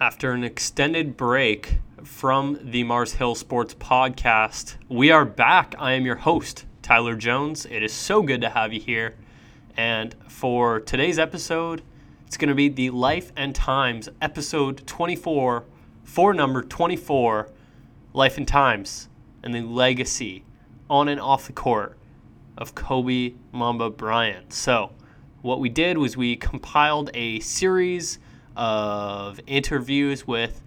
After an extended break from the Mars Hill Sports Podcast, we are back. I am your host, Tyler Jones. It is so good to have you here. And for today's episode, it's going to be the Life and Times episode 24, for number 24, Life and Times and the legacy on and off the court of Kobe Mamba Bryant. So, what we did was we compiled a series of interviews with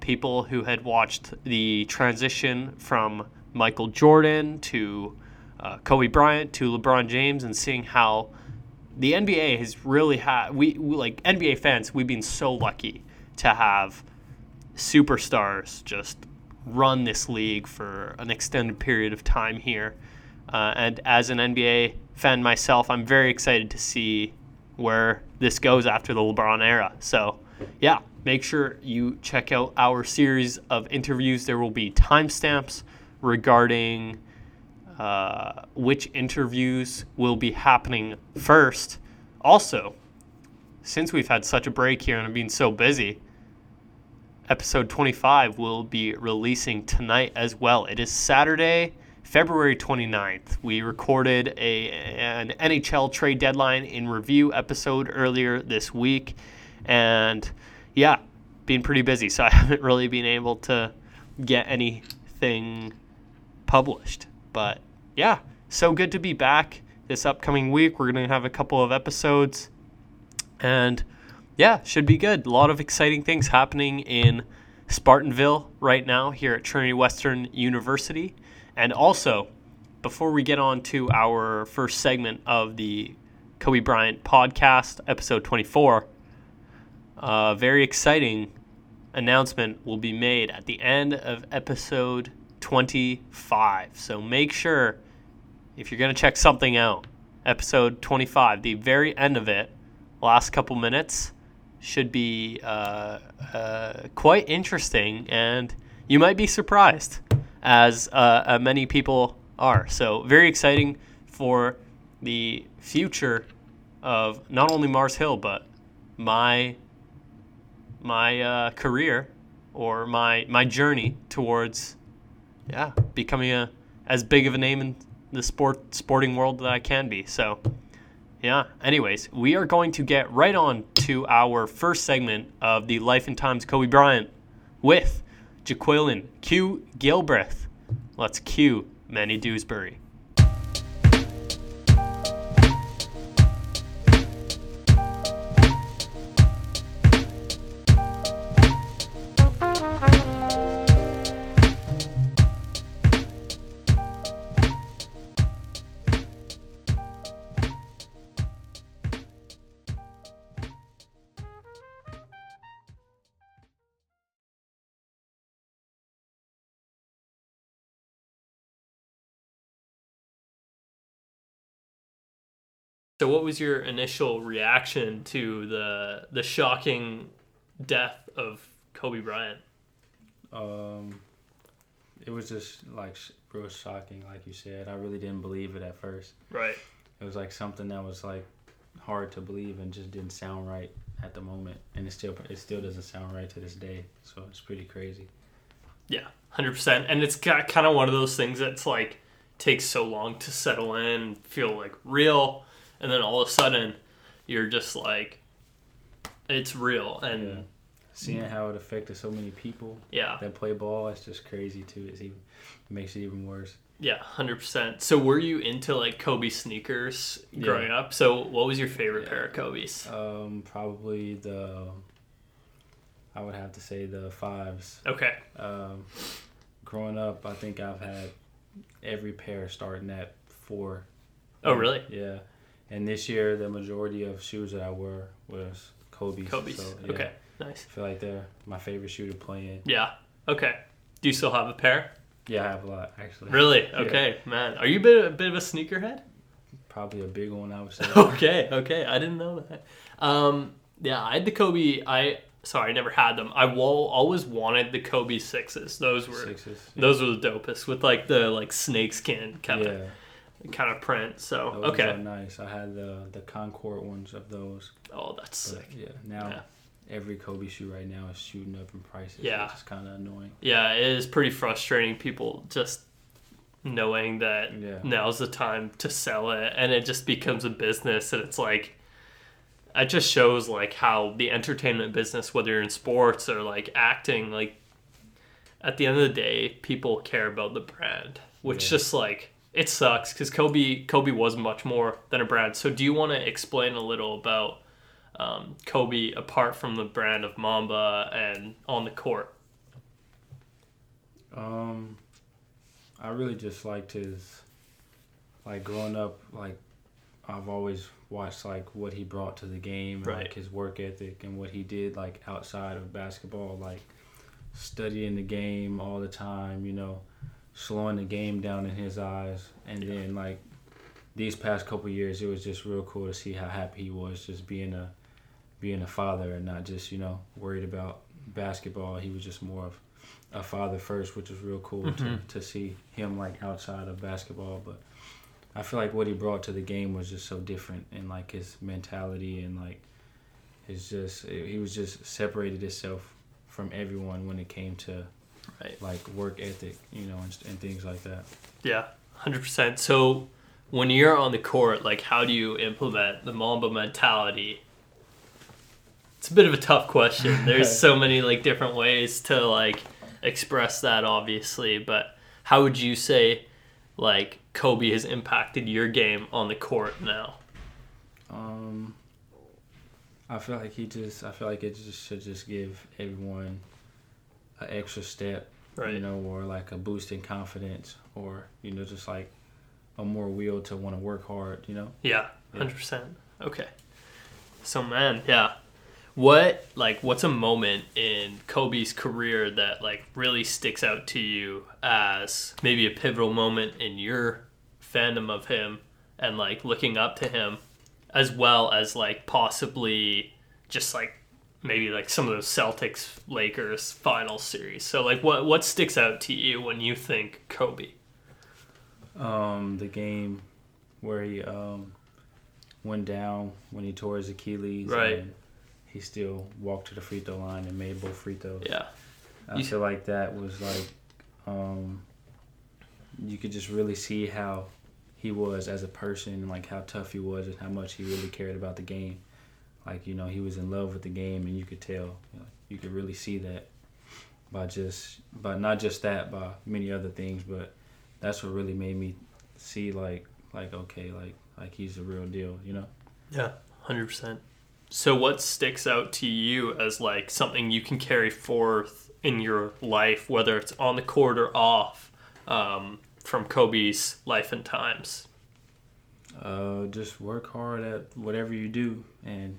people who had watched the transition from Michael Jordan to uh, Kobe Bryant to LeBron James and seeing how the NBA has really had we, we like NBA fans we've been so lucky to have superstars just run this league for an extended period of time here. Uh, and as an NBA fan myself, I'm very excited to see where this goes after the LeBron era. So, yeah, make sure you check out our series of interviews. There will be timestamps regarding uh, which interviews will be happening first. Also, since we've had such a break here and I've been so busy, episode 25 will be releasing tonight as well. It is Saturday, February 29th. We recorded a an NHL trade deadline in review episode earlier this week and yeah, been pretty busy, so I haven't really been able to get anything published. But yeah, so good to be back this upcoming week. We're going to have a couple of episodes and yeah, should be good. A lot of exciting things happening in Spartanville right now here at Trinity Western University. And also, before we get on to our first segment of the Kobe Bryant podcast, episode 24, a very exciting announcement will be made at the end of episode 25. So make sure, if you're going to check something out, episode 25, the very end of it, last couple minutes, should be uh, uh, quite interesting, and you might be surprised, as uh, uh, many people are. So, very exciting for the future of not only Mars Hill, but my my uh, career or my my journey towards yeah becoming a as big of a name in the sport sporting world that I can be. So yeah. Anyways, we are going to get right on to our first segment of the Life and Times Kobe Bryant with Ja'Qualyn Q Gilbreath. Let's cue Manny Dewsbury. So, what was your initial reaction to the the shocking death of Kobe Bryant? Um, it was just like real shocking, like you said. I really didn't believe it at first. Right. It was like something that was like hard to believe and just didn't sound right at the moment, and it still it still doesn't sound right to this day. So it's pretty crazy. Yeah, hundred percent. And it's got kind of one of those things that's like takes so long to settle in and feel like real and then all of a sudden you're just like it's real and Yeah. Seeing how it affected so many people yeah that play ball, it's just crazy too. It's even it makes it even worse. yeah 100% so were you into like kobe sneakers growing up so what was your favorite Yeah. pair of kobe's Um, probably the I would have to say the fives. okay Um, growing up, I think I've had every pair starting at four. oh really Yeah, and this year the majority of shoes that I wore was Kobe's. kobe's So, yeah, okay nice I feel like they're my favorite shoe to play in. yeah okay do you still have a pair Yeah, I have a lot actually. really Yeah. okay man are you a bit, a bit of a sneakerhead Probably a big one, I would say. okay, okay. I didn't know that. Um, yeah, I had the Kobe. I sorry, I never had them. I always wanted the Kobe sixes. Those were Sixes. those were the dopest with like the like snakeskin kind of Yeah, kind of print. So those okay. nice. I had the the Concord ones of those. Oh, that's But, sick. yeah, now Yeah. every Kobe shoe right now is shooting up in prices. Yeah. which is kind of annoying. Yeah, it is pretty frustrating. People just knowing that Yeah. now's the time to sell it, and it just becomes a business, and it's like. It just shows like how the entertainment business, whether you're in sports or like acting, like at the end of the day, people care about the brand, which Yeah. just like it sucks because Kobe Kobe was much more than a brand. So do you want to explain a little about um, Kobe apart from the brand of Mamba and on the court? Um, I really just liked his, like growing up, like I've always watched like what he brought to the game, Right. like his work ethic and what he did like outside of basketball, like studying the game all the time, you know, slowing the game down in his eyes, and then like these past couple years, it was just real cool to see how happy he was just being a being a father and not just you know worried about basketball. He was just more of a father first, which was real cool to, Mhm. to see him like outside of basketball. But I feel like what he brought to the game was just so different, and like his mentality and like his just he was just separated himself from everyone when it came to Right. like work ethic, you know, and, and things like that. Yeah, hundred percent. So when you're on the court, like how do you implement the Mamba mentality? It's a bit of a tough question. There's so many like different ways to like express that obviously, but how would you say like Kobe has impacted your game on the court now? Um, I feel like he just. I feel like it just should just give everyone an extra step, Right. you know, or like a boost in confidence, or you know, just like a more will to want to work hard, you know. Yeah, Yeah. hundred percent. Okay. So man, yeah. What like what's a moment in Kobe's career that like really sticks out to you as maybe a pivotal moment in your fandom of him and like looking up to him as well as like possibly just like maybe like some of those Celtics Lakers final series. So like what what sticks out to you when you think Kobe? Um, the game where he um went down when he tore his Achilles, Right. And he still walked to the free throw line and made both free throws. Yeah. I You- feel like that was like, um, you could just really see how he was as a person, and like how tough he was, and how much he really cared about the game. Like you know, he was in love with the game, and you could tell. You, know, you could really see that by just, by not just that, by many other things, but that's what really made me see like, like okay, like like he's a real deal. You know. Yeah, hundred percent. So, what sticks out to you as like something you can carry forth in your life, whether it's on the court or off, um, from Kobe's life and times? Uh, just work hard at whatever you do and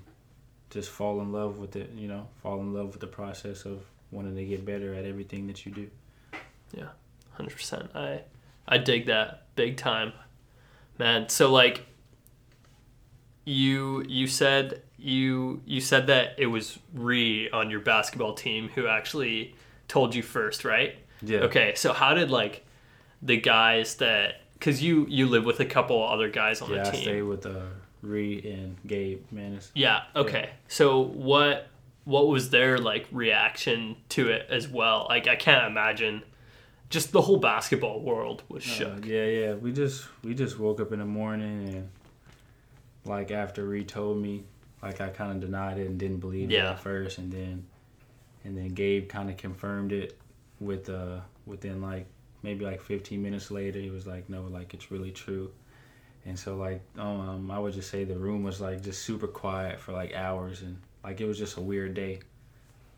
just fall in love with it, you know, fall in love with the process of wanting to get better at everything that you do. Yeah, Hundred percent. I I dig that big time, man. So like, you you said you you said that it was Ree on your basketball team who actually told you first, right? Yeah. Okay, so how did like the guys that because you you live with a couple other guys on Yeah, the I team? stay with uh, Ree and Gabe Manis. Yeah. Okay. So what what was their like reaction to it as well? Like I can't imagine. Just the whole basketball world was Uh, shook. yeah, yeah. We just we just woke up in the morning and like after Ree told me, like I kind of denied it and didn't believe it at first, and then and then Gabe kind of confirmed it with uh within like maybe like 15 minutes later. He was like, no, like it's really true. And so like um I would just say the room was like just super quiet for like hours and like it was just a weird day.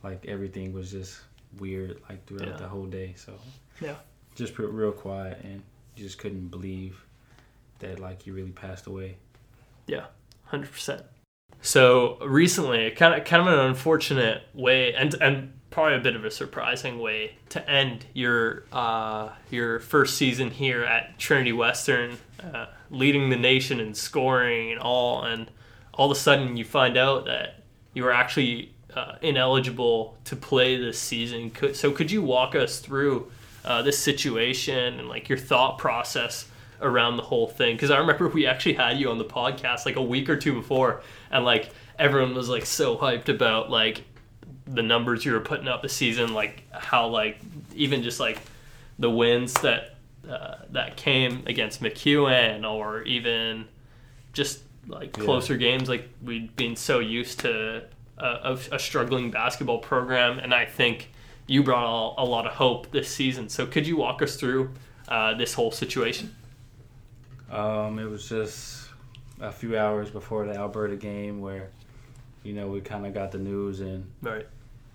Like everything was just weird like throughout Yeah. the whole day. So Yeah. just real quiet and you just couldn't believe that like you really passed away. Yeah, Hundred percent. So recently, kind of kind of an unfortunate way, and and probably a bit of a surprising way to end your uh, your first season here at Trinity Western, uh, leading the nation in scoring and all, and all of a sudden you find out that you were actually uh, ineligible to play this season. So could you walk us through uh, this situation and like your thought process around the whole thing? Because I remember we actually had you on the podcast like a week or two before, and like everyone was like so hyped about like the numbers you were putting up this season, like how like even just like the wins that uh, that came against MacEwan or even just like Yeah. closer games, like we'd been so used to a, a, struggling basketball program, and I think you brought a, a lot of hope this season. So could you walk us through uh, this whole situation? Um, it was just a few hours before the Alberta game where, you know, we kind of got the news and Right.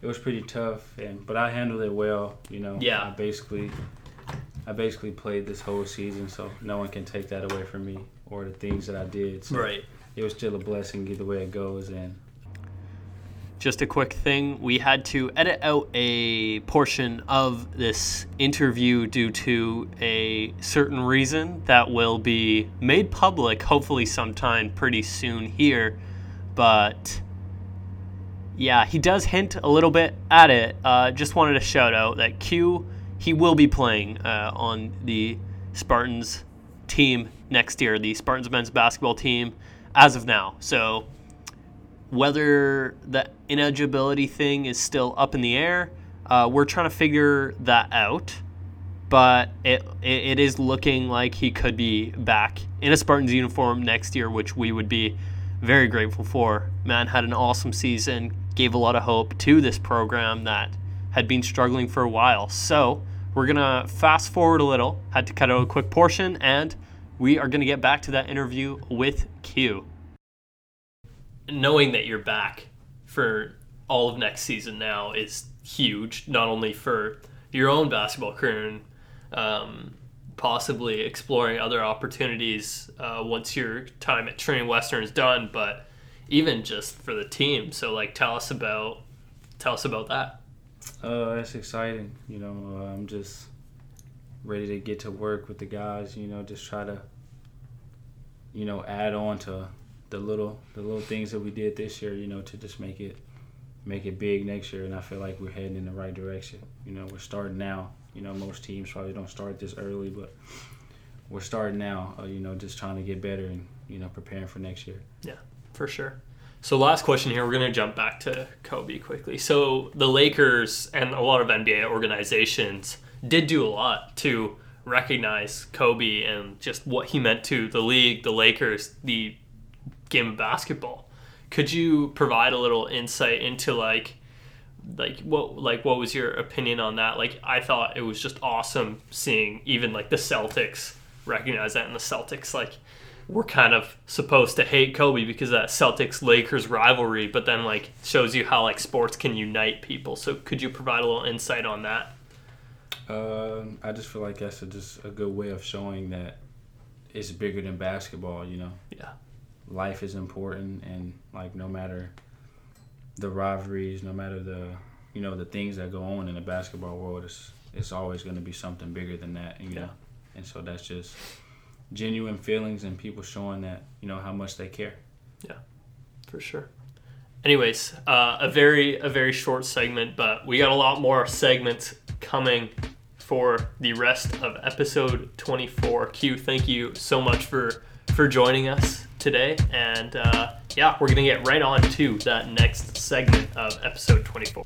it was pretty tough. And but I handled it well. You know. Yeah. I basically, I basically played this whole season, so no one can take that away from me or the things that I did. So Right. It was still a blessing either way it goes, and Just a quick thing we had to edit out a portion of this interview due to a certain reason that will be made public hopefully sometime pretty soon here. But yeah, he does hint a little bit at it. Uh, just wanted to shout out that Q, he will be playing uh, on the Spartans team next year, the Spartans men's basketball team, as of now. So whether the ineligibility thing is still up in the air, uh, we're trying to figure that out. But it, it it is looking like he could be back in a Spartans uniform next year, which we would be very grateful for. Man had an awesome season, gave a lot of hope to this program that had been struggling for a while. So we're gonna fast forward a little. Had to cut out a quick portion, and we are gonna get back to that interview with Q knowing that you're back for all of next season now is huge. Not only for your own basketball career and um, possibly exploring other opportunities uh, once your time at Trinity Western is done, but even just for the team. So, like, tell us about tell us about that. Uh, it's exciting. You know, uh, I'm just ready to get to work with the guys. You know, just try to, you know, add on to the little the little things that we did this year. You know, to just make it make it big next year. And I feel like we're heading in the right direction. You know, we're starting now. You know, most teams probably don't start this early, but we're starting now. Uh, you know, just trying to get better and you know preparing for next year. Yeah, for sure. So last question here, we're going to jump back to Kobe quickly. So the Lakers and a lot of NBA organizations did do a lot to recognize Kobe and just what he meant to the league, the Lakers, the game of basketball. Could you provide a little insight into like like what like what was your opinion on that? Like I thought it was just awesome seeing even like the Celtics recognize that and the Celtics like we're kind of supposed to hate Kobe because of that Celtics Lakers rivalry, but then like shows you how like sports can unite people. So could you provide a little insight on that? Um, I just feel like that's a, just a good way of showing that it's bigger than basketball. You know, Yeah. life is important, and like no matter the rivalries, no matter the you know the things that go on in the basketball world, it's it's always going to be something bigger than that. You Yeah. know, and so that's just genuine feelings and people showing that you know how much they care. Yeah, for sure. Anyways, uh, a very a very short segment, but we got a lot more segments coming for the rest of episode 24. Q, thank you so much for for joining us today, and uh, yeah, we're gonna get right on to that next segment of episode 24.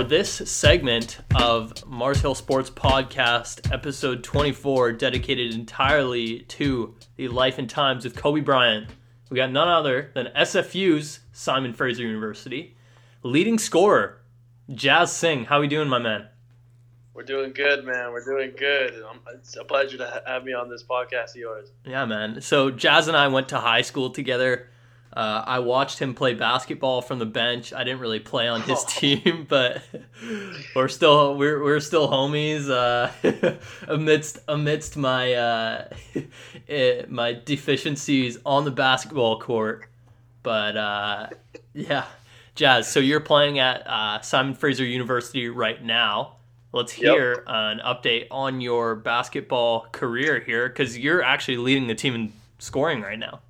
For this segment of Mars Hill Sports Podcast, episode 24, dedicated entirely to the life and times of Kobe Bryant, we got none other than SFU's Simon Fraser University, leading scorer, Jas Singh. How we doing, my man? We're doing good, man. We're doing good. It's a pleasure to have me on this podcast of yours. Yeah, man. So Jas and I went to high school together. Uh, I watched him play basketball from the bench. I didn't really play on his team, but we're still we're, we're still homies. Uh, amidst amidst my uh, eh, my deficiencies on the basketball court, but uh, yeah, Jas. So you're playing at uh, Simon Fraser University right now. Let's Yep. hear an update on your basketball career here, because you're actually leading the team in scoring right now.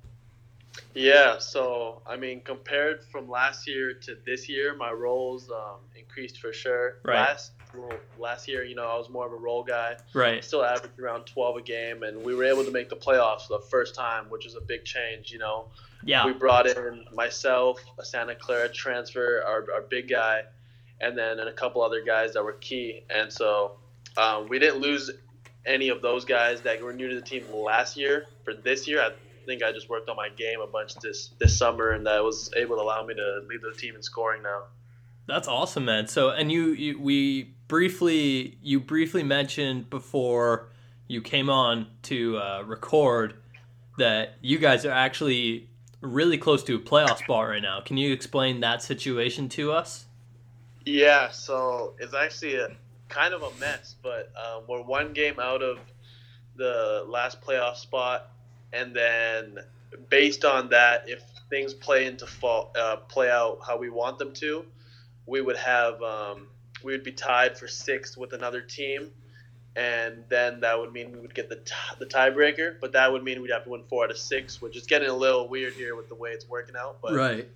Yeah, so I mean, compared from last year to this year, my roles um, increased for sure. Right. Last Well, last year, you know, I was more of a role guy. Right. Still averaged around 12 a game, and we were able to make the playoffs for the first time, which was a big change. You know, Yeah. we brought in myself, a Santa Clara transfer, our, our big guy, and then and a couple other guys that were key. And so um, we didn't lose any of those guys that were new to the team last year. For this year, I think I just worked on my game a bunch this this summer, and that was able to allow me to lead the team in scoring now. That's awesome, man. So, and you, you, we briefly, you briefly mentioned before you came on to uh, record that you guys are actually really close to a playoff spot right now. Can you explain that situation to us? Yeah, so it's actually a kind of a mess, but um, we're one game out of the last playoff spot, and then based on that, if things play into fall, uh, play out how we want them to, we would have um, we would be tied for sixth with another team, and then that would mean we would get the t- the tiebreaker. But that would mean we'd have to win four out of six, which is getting a little weird here with the way it's working out. But Right.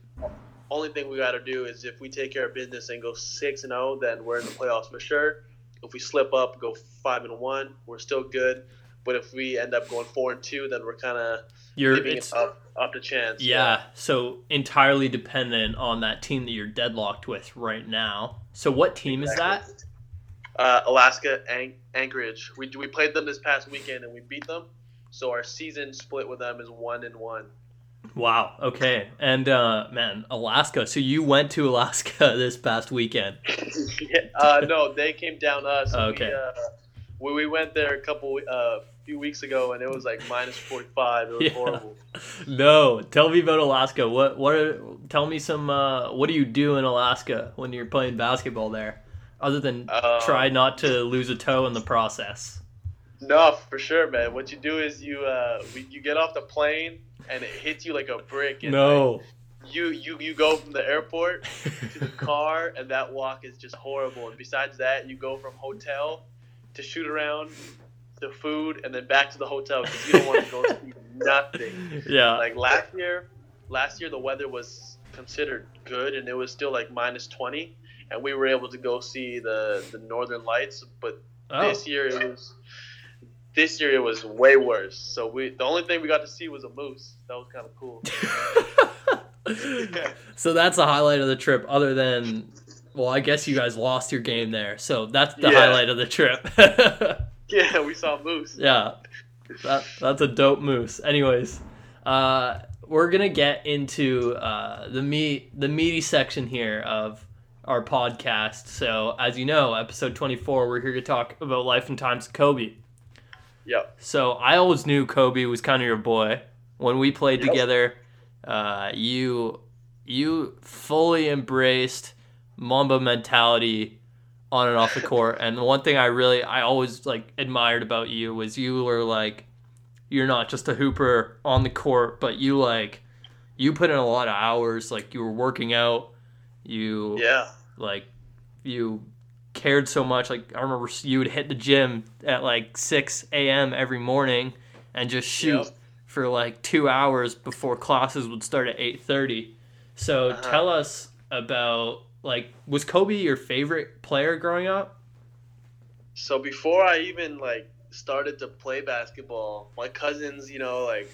only thing we got to do is if we take care of business and go six and zero, then we're in the playoffs for sure. If we slip up, go five and one, we're still good. But if we end up going four and two, then we're kind of You're it's it up up to chance. yeah. So entirely dependent on that team that you're deadlocked with right now. So what team is that? Uh, Alaska An- Anchorage. We we played them this past weekend and we beat them. So our season split with them is one and one. Wow. Okay. And uh, man, Alaska. So you went to Alaska this past weekend. yeah, uh, no, they came down us. Okay. We, uh, we, we went there a couple uh, few weeks ago and it was like minus forty five. It was Yeah. horrible. No, tell me about Alaska. What what are, tell me some uh, what do you do in Alaska when you're playing basketball there? Other than Um, try not to lose a toe in the process. No, for sure, man. What you do is you uh, you get off the plane and it hits you like a brick. And No. like, you you you go from the airport to the car, and that walk is just horrible. And besides that, you go from hotel to shoot around to food, and then back to the hotel because you don't want to go see nothing. yeah. Like last year, last year the weather was considered good, and it was still like minus twenty, and we were able to go see the the northern lights. But oh. this year it was this year it was way worse. So we the only thing we got to see was a moose. That was kind of cool. so that's the highlight of the trip. Other than, well, I guess you guys lost your game there. So that's the Yeah. highlight of the trip. yeah, we saw moose. yeah, that that's a dope moose. Anyways, uh, we're gonna get into uh, the meat the meaty section here of our podcast. So as you know, episode twenty four, we're here to talk about life and times of Kobe. Yep. So I always knew Kobe was kind of your boy. When we played Yep. together, uh, you you fully embraced Mamba mentality on and off the court. And the one thing I really I always like admired about you was you were like you're not just a hooper on the court, but you like you put in a lot of hours. Like you were working out. You Yeah. like you cared so much like i remember you would hit the gym at like 6 a.m every morning and just shoot Yep. for like two hours before classes would start at 8.30 so Uh-huh. tell us about like was kobe your favorite player growing up So before I even like started to play basketball, my cousins, you know, like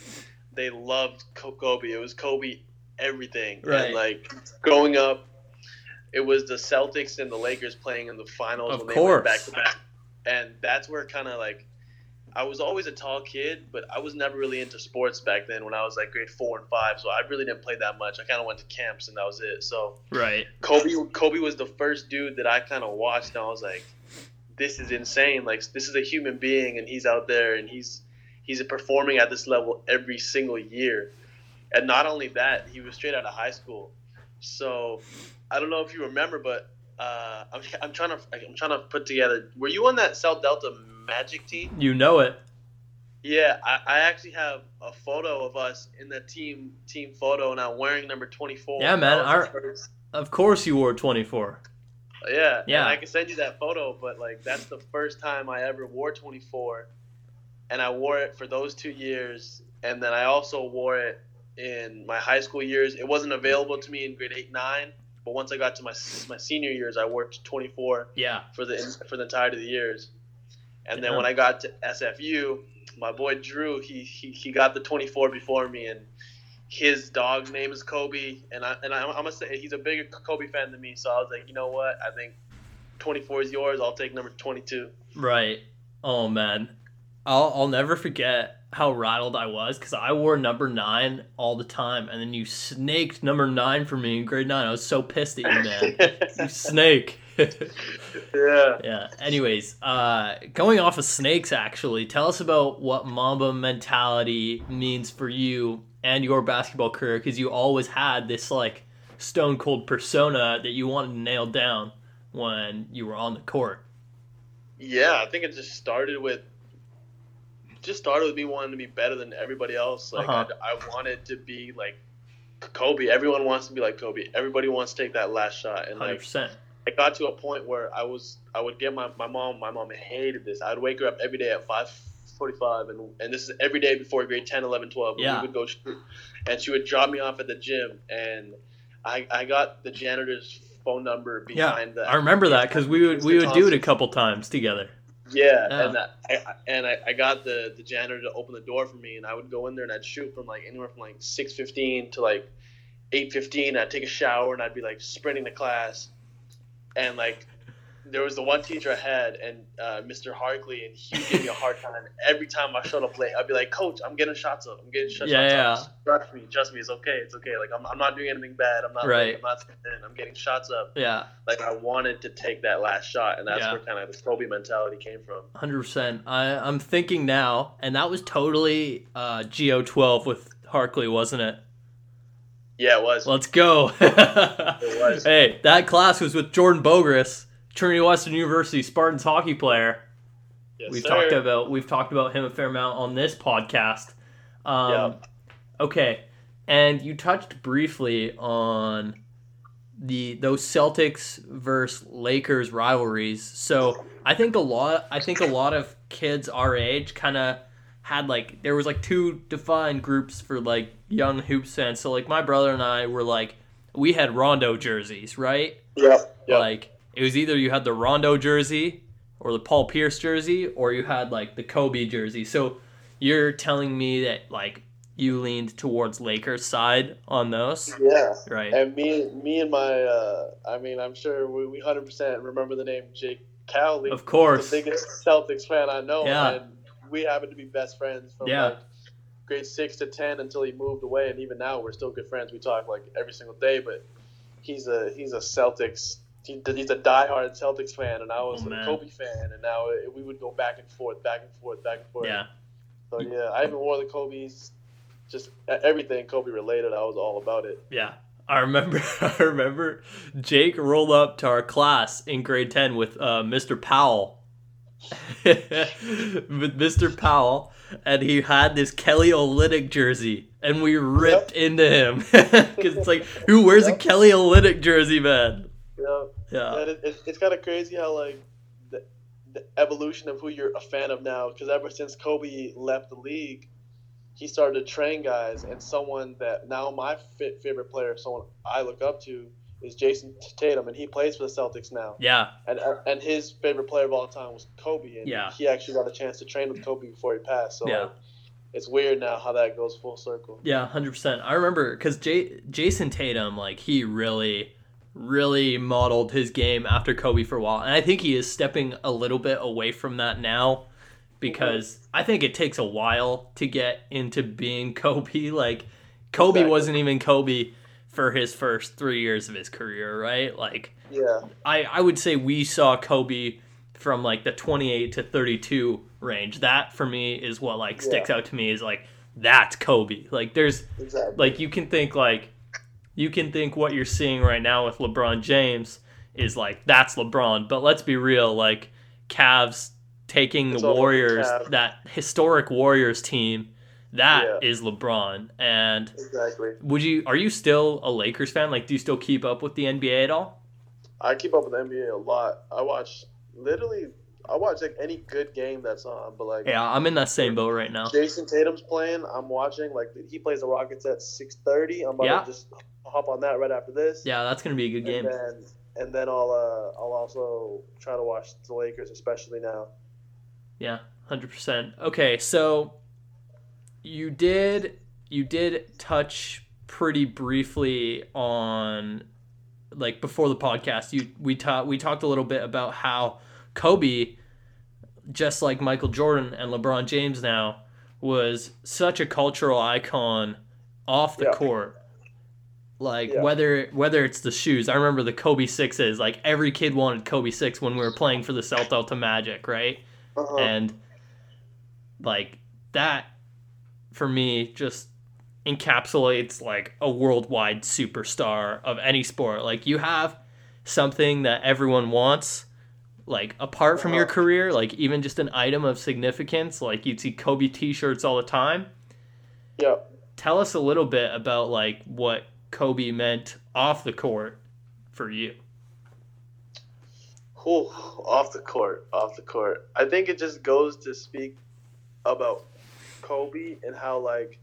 they loved Kobe. It was Kobe everything. Right. And like growing up, it was the Celtics and the Lakers playing in the finals Of when they course. went back to back. And that's where kind of like I was always a tall kid, but I was never really into sports back then when I was like grade 4 and 5, so I really didn't play that much. I kind of went to camps and that was it. So right Kobe Kobe was the first dude that I kind of watched and I was like this is insane like this is a human being and he's out there and he's he's performing at this level every single year and not only that he was straight out of high school so I don't know if you remember but uh, I'm, I'm trying to I'm trying to put together were you on that South Delta Magic team you know it yeah I, I actually have a photo of us in the team team photo and I'm wearing number 24 Yeah, man, That was the our- of course you wore 24 Yeah, Yeah. I can send you that photo, but like that's the first time I ever wore 24, and I wore it for those two years, and then I also wore it in my high school years. It wasn't available to me in grade eight, nine, But once I got to my my senior years, I worked 24 Yeah. for the for the entirety of the years. And then Yeah. when I got to SFU, my boy Drew, he, he he got the 24 before me, and his dog's name is Kobe, and I and I, I'm gonna say he's a bigger Kobe fan than me. So I was like, you know what? I think 24 is yours. I'll take number 22. Right. Oh man, I'll I'll never forget how rattled I was because I wore number nine all the time, and then you snaked number nine for me in grade nine. I was so pissed at you, man. you snake. Yeah. yeah. Anyways, uh, going off of snakes, actually, tell us about what Mamba mentality means for you and your basketball career because you always had this like stone cold persona that you wanted to nail down when you were on the court. Yeah, I think it just started with just started with me wanting to be better than everybody else. Like Uh-huh. I, I wanted to be like Kobe. Everyone wants to be like Kobe. Everybody wants to take that last shot. And Hundred like percent. I got to a point where I was I would get my, my mom my mom hated this. I'd wake her up every day at five forty five and and this is every day before grade 10, 11, 12. Yeah. We would go shoot. And she would drop me off at the gym and I, I got the janitor's phone number Yeah, behind the I remember that because we would we would do it a couple times together. Yeah, Yeah. and I, I and I, I got the the janitor to open the door for me, and I would go in there and I'd shoot from like anywhere from like six fifteen to like eight fifteen. I'd take a shower and I'd be like sprinting to class, and like there was the one teacher I had, and uh, Mr. Harkley, and he give me a hard time every time I showed up late. I'd be like, Coach, I'm getting shots up. I'm getting shots Yeah, up. yeah. Trust me, trust me, it's okay, it's okay. Like I'm, I'm not doing anything bad. I'm not Right. late. I'm not in. I'm getting shots up. Yeah, Like I wanted to take that last shot, and that's Yeah. where kind of the Kobe mentality came from. hundred percent. I I'm thinking now, and that was totally uh, Go twelve with Harkley, wasn't it? Yeah, it was. Let's go. It was. Hey, that class was with Jordan Bogerus, Trinity Western University Spartans hockey player. Yes, we've sir. talked about we've talked about him a fair amount on this podcast. Um, Yeah. Okay, and you touched briefly on the those Celtics versus Lakers rivalries. So I think a lot I think a lot of kids our age kind of had like there was like two defined groups for like young hoops fans. So like my brother and I were like we had Rondo jerseys, right? Yeah. Yep. Like it was either you had the Rondo jersey or the Paul Pierce jersey or you had like the Kobe jersey. So you're telling me that like you leaned towards Lakers side on those, yeah. right? And me, me and my, uh, I mean, I'm sure we, we 100% remember the name Jake Cowley. Of course. The biggest Celtics fan I know. Yeah. And we happen to be best friends from Yeah. like grade six to 10 until he moved away. And even now, we're still good friends. We talk like every single day, but he's a, he's a Celtics. He, he's a diehard Celtics fan, and I was Oh, a man. Kobe fan, and now we would go back and forth, back and forth, back and forth. Yeah. So yeah, I even wore the Kobe's, just everything Kobe related. I was all about it. Yeah. I remember I remember Jake rolled up to our class in grade 10 with uh, Mr. Powell. with Mr. Powell and he had this Kelly Olynyk jersey and we ripped into him cuz it's like who wears a Kelly Olynyk jersey, man? Yeah, Yeah. it, it, it's kind of crazy how like the, the evolution of who you're a fan of now. Because ever since Kobe left the league, he started to train guys, and someone that now my fa- favorite player, someone I look up to, is Jayson Tatum, and he plays for the Celtics now. Yeah. And uh, and his favorite player of all time was Kobe, and Yeah. he actually got a chance to train with Kobe before he passed. So Yeah. like, it's weird now how that goes full circle. Yeah, hundred percent. I remember because J- Jayson Tatum, like he really, really modeled his game after Kobe for a while, and I think he is stepping a little bit away from that now because mm-hmm. I think it takes a while to get into being Kobe. Like Kobe Exactly. wasn't even Kobe for his first three years of his career, right? Like Yeah, I, I would say we saw Kobe from like the 28 to 32 range. That for me is what like sticks out to me is like that's Kobe. Like there's exactly. like you can think like you can think what you're seeing right now with LeBron James is like that's LeBron, but let's be real, like Cavs taking It's the over the Warriors, that historic Warriors team, that is Yeah. LeBron. And exactly. would you are you still a Lakers fan? Like do you still keep up with the NBA at all? I keep up with the NBA a lot. I watch literally I watch like any good game that's on, but like Yeah, I'm in that same boat right now. Jayson Tatum's playing, I'm watching. Like he plays the Rockets at six thirty. I'm about Yeah. to just hop on that right after this. Yeah, that's gonna be a good game. And then and then I'll uh, I'll also try to watch the Lakers, especially now. Yeah, hundred percent. Okay, so you did you did touch pretty briefly on like before the podcast. You we ta- we talked a little bit about how Kobe, just like Michael Jordan and LeBron James now, was such a cultural icon off the Yeah. court. Like Yeah. whether whether it's the shoes, I remember the Kobe sixes. Like every kid wanted Kobe six when we were playing for the South Delta Magic, right? Uh-huh. and like that for me just encapsulates like a worldwide superstar of any sport like you have something that everyone wants like apart from your career like even just an item of significance like you'd see kobe t-shirts all the time yeah. tell us a little bit about like what kobe meant off the court for you Whew, off the court, off the court. I think it just goes to speak about Kobe and how like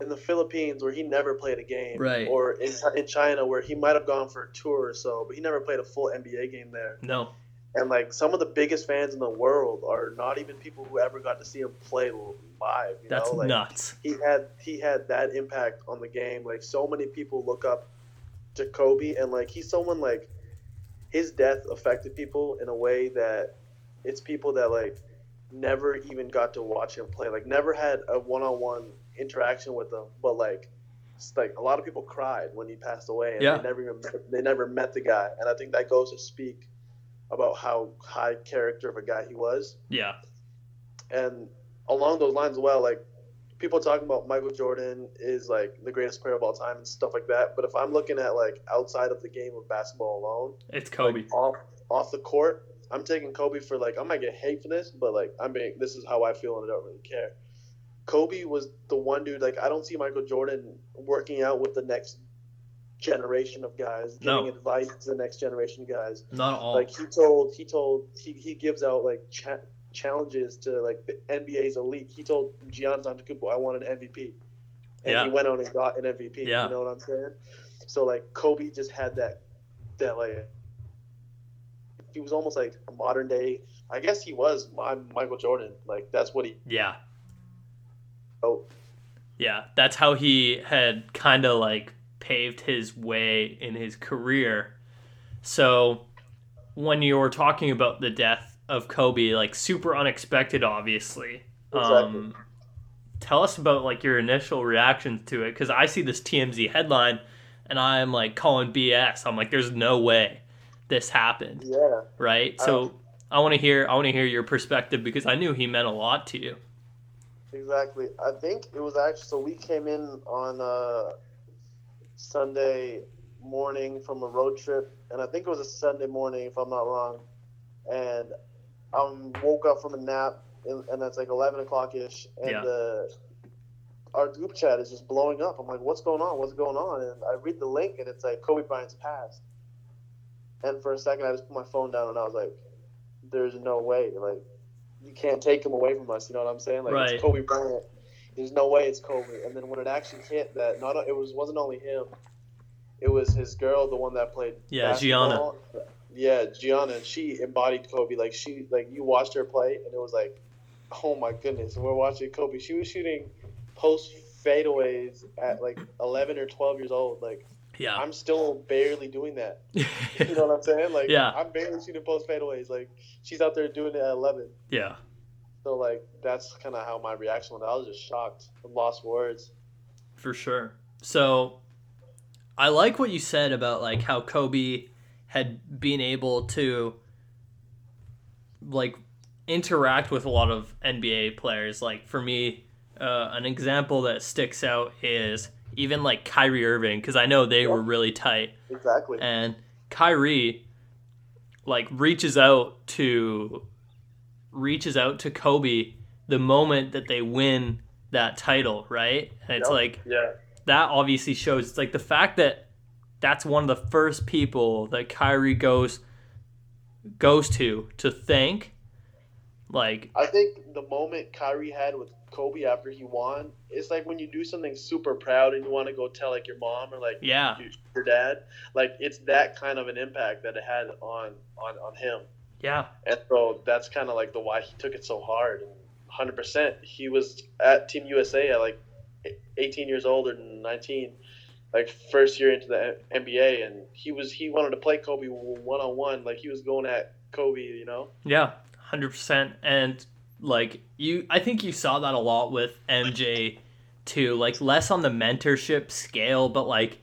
in the Philippines where he never played a game, Right. Or in in China where he might have gone for a tour or so, but he never played a full NBA game there. no And like some of the biggest fans in the world are not even people who ever got to see him play live. You that's know? like, nuts he had he had that impact on the game. Like so many people look up to Kobe, and like he's someone like his death affected people in a way that it's people that like never even got to watch him play. Like never had a one on one interaction with him, but like. Like a lot of people cried when he passed away, and Yeah. they never even met, they never met the guy, and I think that goes to speak about how high character of a guy he was yeah and along those lines as well, like people talking about Michael Jordan is like the greatest player of all time and stuff like that. But if I'm looking at like outside of the game of basketball alone, it's kobe like, off off the court, I'm taking Kobe for like I might get hate for this, but like I'm being this is how I feel and I don't really care. Kobe was the one dude like I don't see Michael Jordan working out with the next generation of guys, giving No. advice to the next generation of guys not all like he told he told he, he gives out like cha- challenges to like the NBA's elite. He told Giannis Antetokounmpo, "I want an MVP," and Yeah. he went on and got an MVP. Yeah. You know what I'm saying? So like Kobe just had that that like he was almost like a modern day. I guess he was my Michael Jordan. Like that's what he. yeah Oh, Yeah, that's how he had kind of like paved his way in his career. So when you were talking about the death of Kobe, like super unexpected, obviously. Um, tell us about like your initial reactions to it, because I see this TMZ headline, and I'm like calling BS. I'm like, there's no way this happened, yeah. right? So I want to hear, I want to hear your perspective because I knew he meant a lot to you. Exactly. I think it was actually so we came in on uh, Sunday morning from a road trip, and I think it was a Sunday morning if I'm not wrong. And I woke up from a nap, and, and that's like 11 o'clock ish, and Yeah. uh, our group chat is just blowing up. I'm like, "What's going on? What's going on?" And I read the link, and it's like Kobe Bryant's passed. And for a second, I just put my phone down, and I was like, "There's no way!" Like you can't take him away from us. You know what I'm saying? Like Right. it's Kobe Bryant. There's no way it's Kobe. And then when it actually hit, that not it was wasn't only him. It was his girl, the one that played. Yeah, Gianna. Yeah, Gianna. And she embodied Kobe. Like she, like you watched her play, and it was like, oh my goodness. And we're watching Kobe. She was shooting post fadeaways at like 11 or 12 years old. Like Yeah. I'm still barely doing that. You know what I'm saying? Like Yeah. I'm barely shooting post fadeaways. Like she's out there doing it at 11. yeah. So like that's kind of how my reaction was. I was just shocked, and lost words. For sure. So I like what you said about like how Kobe had been able to like interact with a lot of NBA players. Like for me, uh, an example that sticks out is even like Kyrie Irving because I know they were really tight Exactly. and Kyrie like reaches out to reaches out to Kobe the moment that they win that title, right? And it's Yep. like yeah. that obviously shows it's like the fact that that's one of the first people that Kyrie goes goes to to thank Like, I think the moment Kyrie had with Kobe after he won, it's like when you do something super proud and you want to go tell like your mom or like yeah, your, your dad. Like it's that kind of an impact that it had on on on him. yeah, And so that's kind of like the why he took it so hard. And 100%, he was at Team USA at like 18 years old or 19, like first year into the NBA, and he was he wanted to play Kobe one on one, like he was going at Kobe, you know. yeah, hundred percent. And like you, I think you saw that a lot with MJ too. Like less on the mentorship scale, but like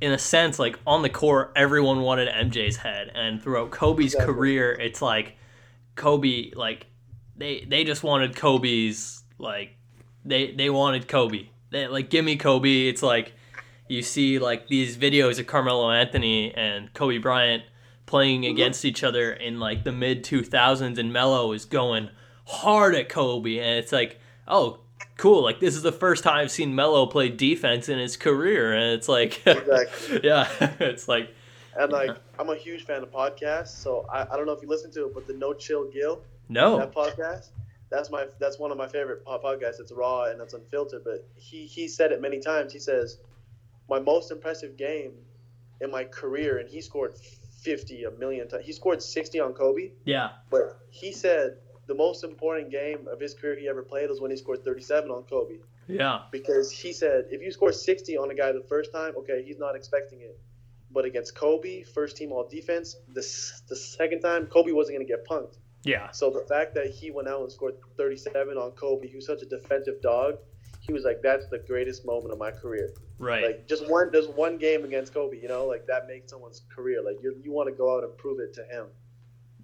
in a sense, like on the court, everyone wanted MJ's head, and throughout Kobe's Exactly. career, it's like Kobe, like they they just wanted Kobe's like they they wanted Kobe. They like give me Kobe. It's like you see like these videos of Carmelo Anthony and Kobe Bryant playing mm-hmm. against each other in like the mid 2000s and Melo is going hard at Kobe and it's like oh cool like this is the first time I've seen Melo play defense in his career and it's like Exactly. yeah it's like And like I'm a huge fan of podcasts, so I, I don't know if you listen to it, but the No Chill Gill no that podcast. That's my that's one of my favorite po- podcasts. It's raw and it's unfiltered, but he he said it many times. He says, "My most impressive game in my career," and he scored fifty a million times. He scored sixty on Kobe, yeah but he said the most important game of his career he ever played was when he scored thirty seven on Kobe yeah because he said if you score sixty on a guy the first time, okay, he's not expecting it. But against Kobe, first team all defense, the, the second time, Kobe wasn't going to get punked. yeah So the fact that he went out and scored 37 on Kobe, was such a defensive dog. He was like, "That's the greatest moment of my career." right Like just one, there's one game against Kobe, you know, like that makes someone's career. Like you, you want to go out and prove it to him.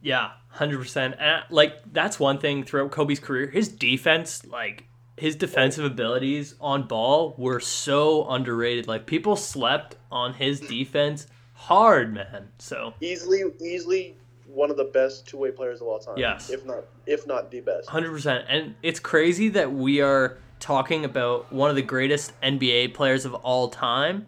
Yeah, hundred percent. Like that's one thing throughout Kobe's career. His defense, like his defensive abilities on ball, were so underrated. Like people slept on his defense hard, man. So Easily, easily one of the best two way players of all time. Yes. if not, if not the best. hundred percent. And it's crazy that we are talking about one of the greatest NBA players of all time,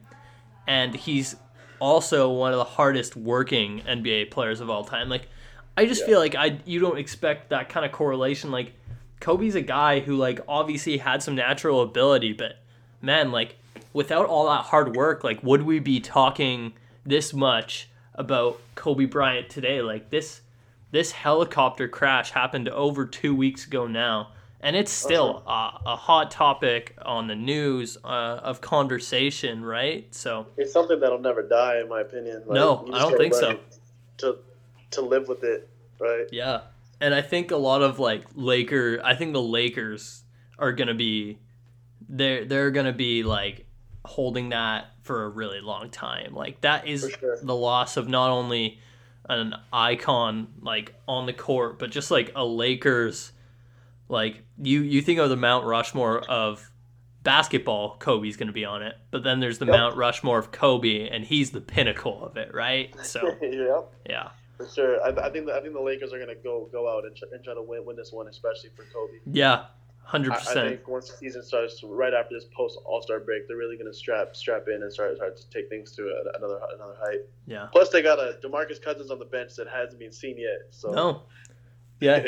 and he's also one of the hardest working NBA players of all time. Like, I just Yeah. feel like I you don't expect that kind of correlation. Like, Kobe's a guy who like obviously had some natural ability, but man, like without all that hard work, like would we be talking this much about Kobe Bryant today? Like this this helicopter crash happened over two weeks ago now, and it's still a, a hot topic on the news uh, of conversation, right? So It's something that'll never die, in my opinion. Like, No, I don't think so. To to live with it, right? yeah, and I think a lot of like Laker, I think the Lakers are gonna be, they're they're gonna be like holding that for a really long time. Like that is sure. the loss of not only an icon like on the court, but just like a Lakers. Like you, you think of the Mount Rushmore of basketball, Kobe's going to be on it, but then there's the Yep. Mount Rushmore of Kobe, and he's the pinnacle of it, right? So yeah, yeah, for sure. I, I think the, I think the Lakers are gonna go go out and, try, and try to win win this one, especially for Kobe. yeah, hundred I, I percent. think once the season starts, right after this post All Star break, they're really gonna strap strap in and start start to take things to a- another another height. Yeah. Plus, they got a DeMarcus Cousins on the bench that hasn't been seen yet. So No. Yeah,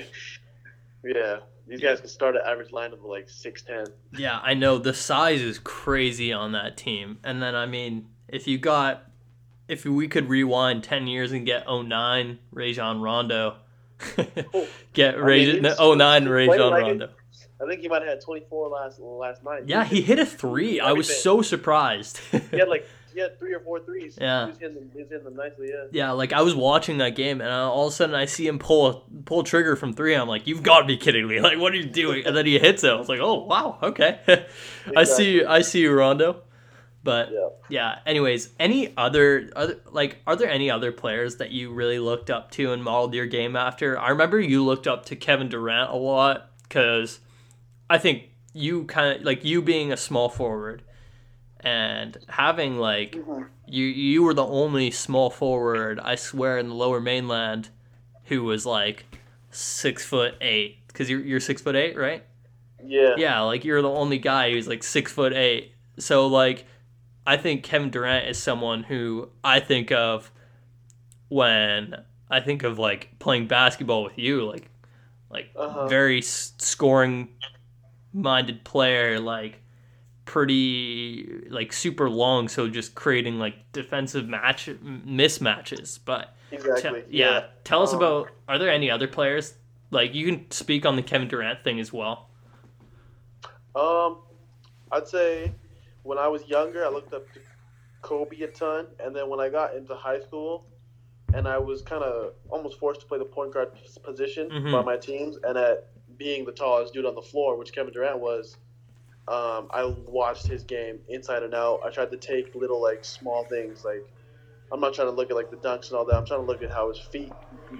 yeah, these guys can start at average line of like six ten. yeah, I know the size is crazy on that team, and then I mean, if you got, if we could rewind ten years and get 09 Rajon Rondo, oh, get mean, Rajon he's- 09 he's Rajon playing like it. Rondo. I think he might have had twenty four last last night. Yeah, he hit a three. I was so surprised. He had like he had three or four threes. Yeah. he was hitting them, he was hitting them nicely. Yeah. yeah, like I was watching that game, and all of a sudden I see him pull a pull trigger from three. I'm like, "You've got to be kidding me! Like, what are you doing?" And then he hits it. I was like, "Oh wow, okay." I see, you, I see you, Rondo. But Yeah. yeah. Anyways, any other other like, are there any other players that you really looked up to and modeled your game after? I remember you looked up to Kevin Durant a lot because I think you kind of like you being a small forward and having like you you were the only small forward I swear in the Lower Mainland who was like six foot eight because you're you're six foot eight right Yeah. yeah like you're the only guy who's like six foot eight so like I think Kevin Durant is someone who I think of when I think of like playing basketball with you like like Uh-huh. very s- scoring minded player, like pretty like super long, so just creating like defensive match mismatches. But Exactly. yeah. tell us Um, about. Are there any other players? Like you can speak on the Kevin Durant thing as well. Um, I'd say when I was younger, I looked up to Kobe a ton, and then when I got into high school, and I was kind of almost forced to play the point guard position Mhm. by my teams, and at being the tallest dude on the floor, which Kevin Durant was, um, I watched his game inside and out. I tried to take little like small things like. I'm not trying to look at like the dunks and all that. I'm trying to look at how his feet,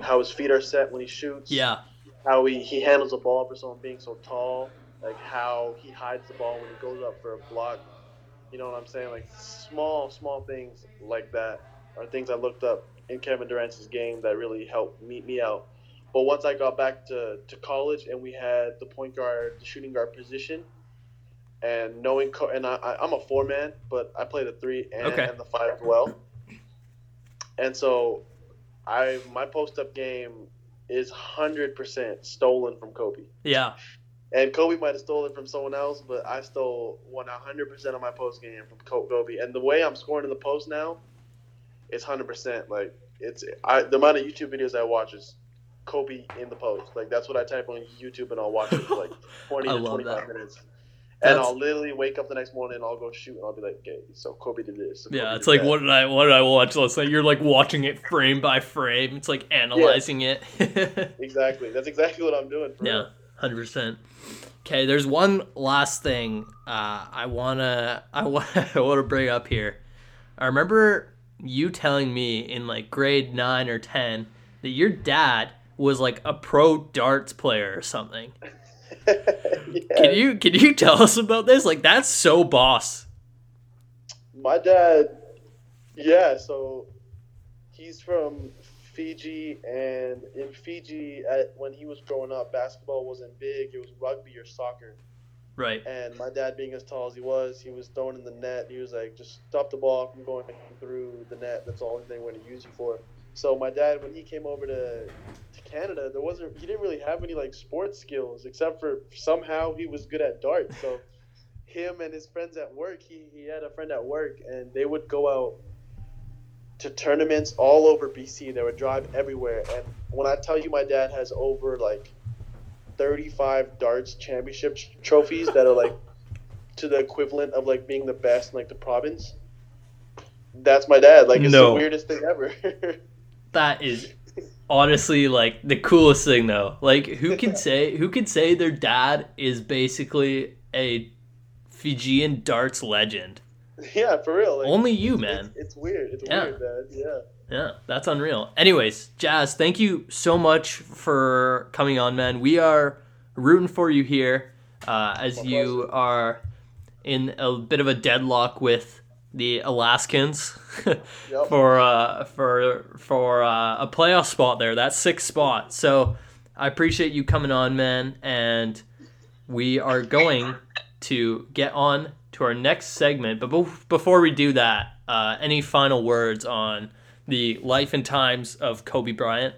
how his feet are set when he shoots Yeah, how he, he handles the ball for someone being so tall, like how he hides the ball when he goes up for a block. You know what I'm saying? Like small, small things like that are things I looked up in Kevin Durant's game that really helped meet me out. But once I got back to, to college and we had the point guard, the shooting guard position, and knowing, co- and I, I, I'm a four man, but I play the three and, Okay. and the five as well. And so I my post up game is hundred percent stolen from Kobe. yeah, And Kobe might have stolen from someone else, but I stole one hundred percent of my post game from Kobe. And the way I'm scoring in the post now, it's hundred percent. Like it's I the amount of YouTube videos I watch is Kobe in the post. Like that's what I type on YouTube and I'll watch it for like twenty to twenty five that. minutes. And I'll literally wake up the next morning and I'll go shoot and I'll be like, okay, so Kobe did this. so yeah. Kobe It's like that." what did I what did I watch last night? You're like watching it frame by frame. It's like analyzing it. Exactly. That's exactly what I'm doing. For Yeah, hundred percent. Okay, there's one last thing uh, I wanna I want I wanna bring up here. I remember you telling me in like grade nine or ten that your dad was like a pro darts player or something. yeah. Can you can you tell us about this? Like that's so boss. My dad, yeah, so he's from Fiji, and in Fiji, at, when he was growing up, basketball wasn't big. It was rugby or soccer. Right. And my dad, being as tall as he was, he was throwing in the net. He was like, just stop the ball from going through the net. That's all they want to use you for. So my dad, when he came over to, to Canada, there wasn't he didn't really have any like sports skills except for somehow he was good at darts. So him and his friends at work, he, he had a friend at work, and they would go out to tournaments all over BC. They would drive everywhere. And when I tell you, my dad has over like 35 darts championship trophies that are like to the equivalent of like being the best in like the province. That's my dad. Like it's No. the weirdest thing ever. That is honestly like the coolest thing though. Like who can say who can say their dad is basically a Fijian darts legend? yeah, for real. Like, Only you, man. It's, it's weird. It's Yeah. weird, man. Yeah. Yeah, that's unreal. Anyways, Jas, thank you so much for coming on, man. We are rooting for you here uh, as My you pleasure. are in a bit of a deadlock with the Alaskans Yep. for uh, for for uh, a playoff spot there. That sixth spot. So I appreciate you coming on, man, and we are going to get on to our next segment. But bef- before we do that, uh, any final words on the life and times of Kobe Bryant?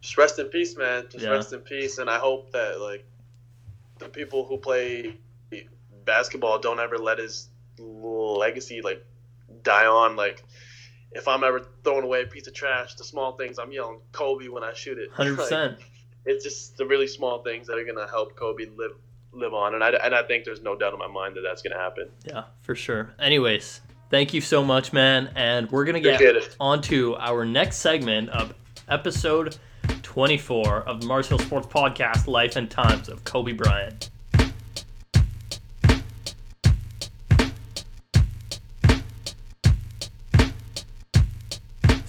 Just rest in peace, man. Just Yeah. rest in peace, and I hope that like the people who play basketball don't ever let his legacy like die on. Like, if I'm ever throwing away a piece of trash, the small things I'm yelling Kobe when I shoot it. Hundred percent. Like, it's just the really small things that are gonna help Kobe live live on, and I and I think there's no doubt in my mind that that's gonna happen. Yeah, for sure. Anyways, thank you so much, man, and we're gonna get Appreciate it. on to our next segment of episode 24 of the Mars Hill Sports Podcast, Life and Times of Kobe Bryant.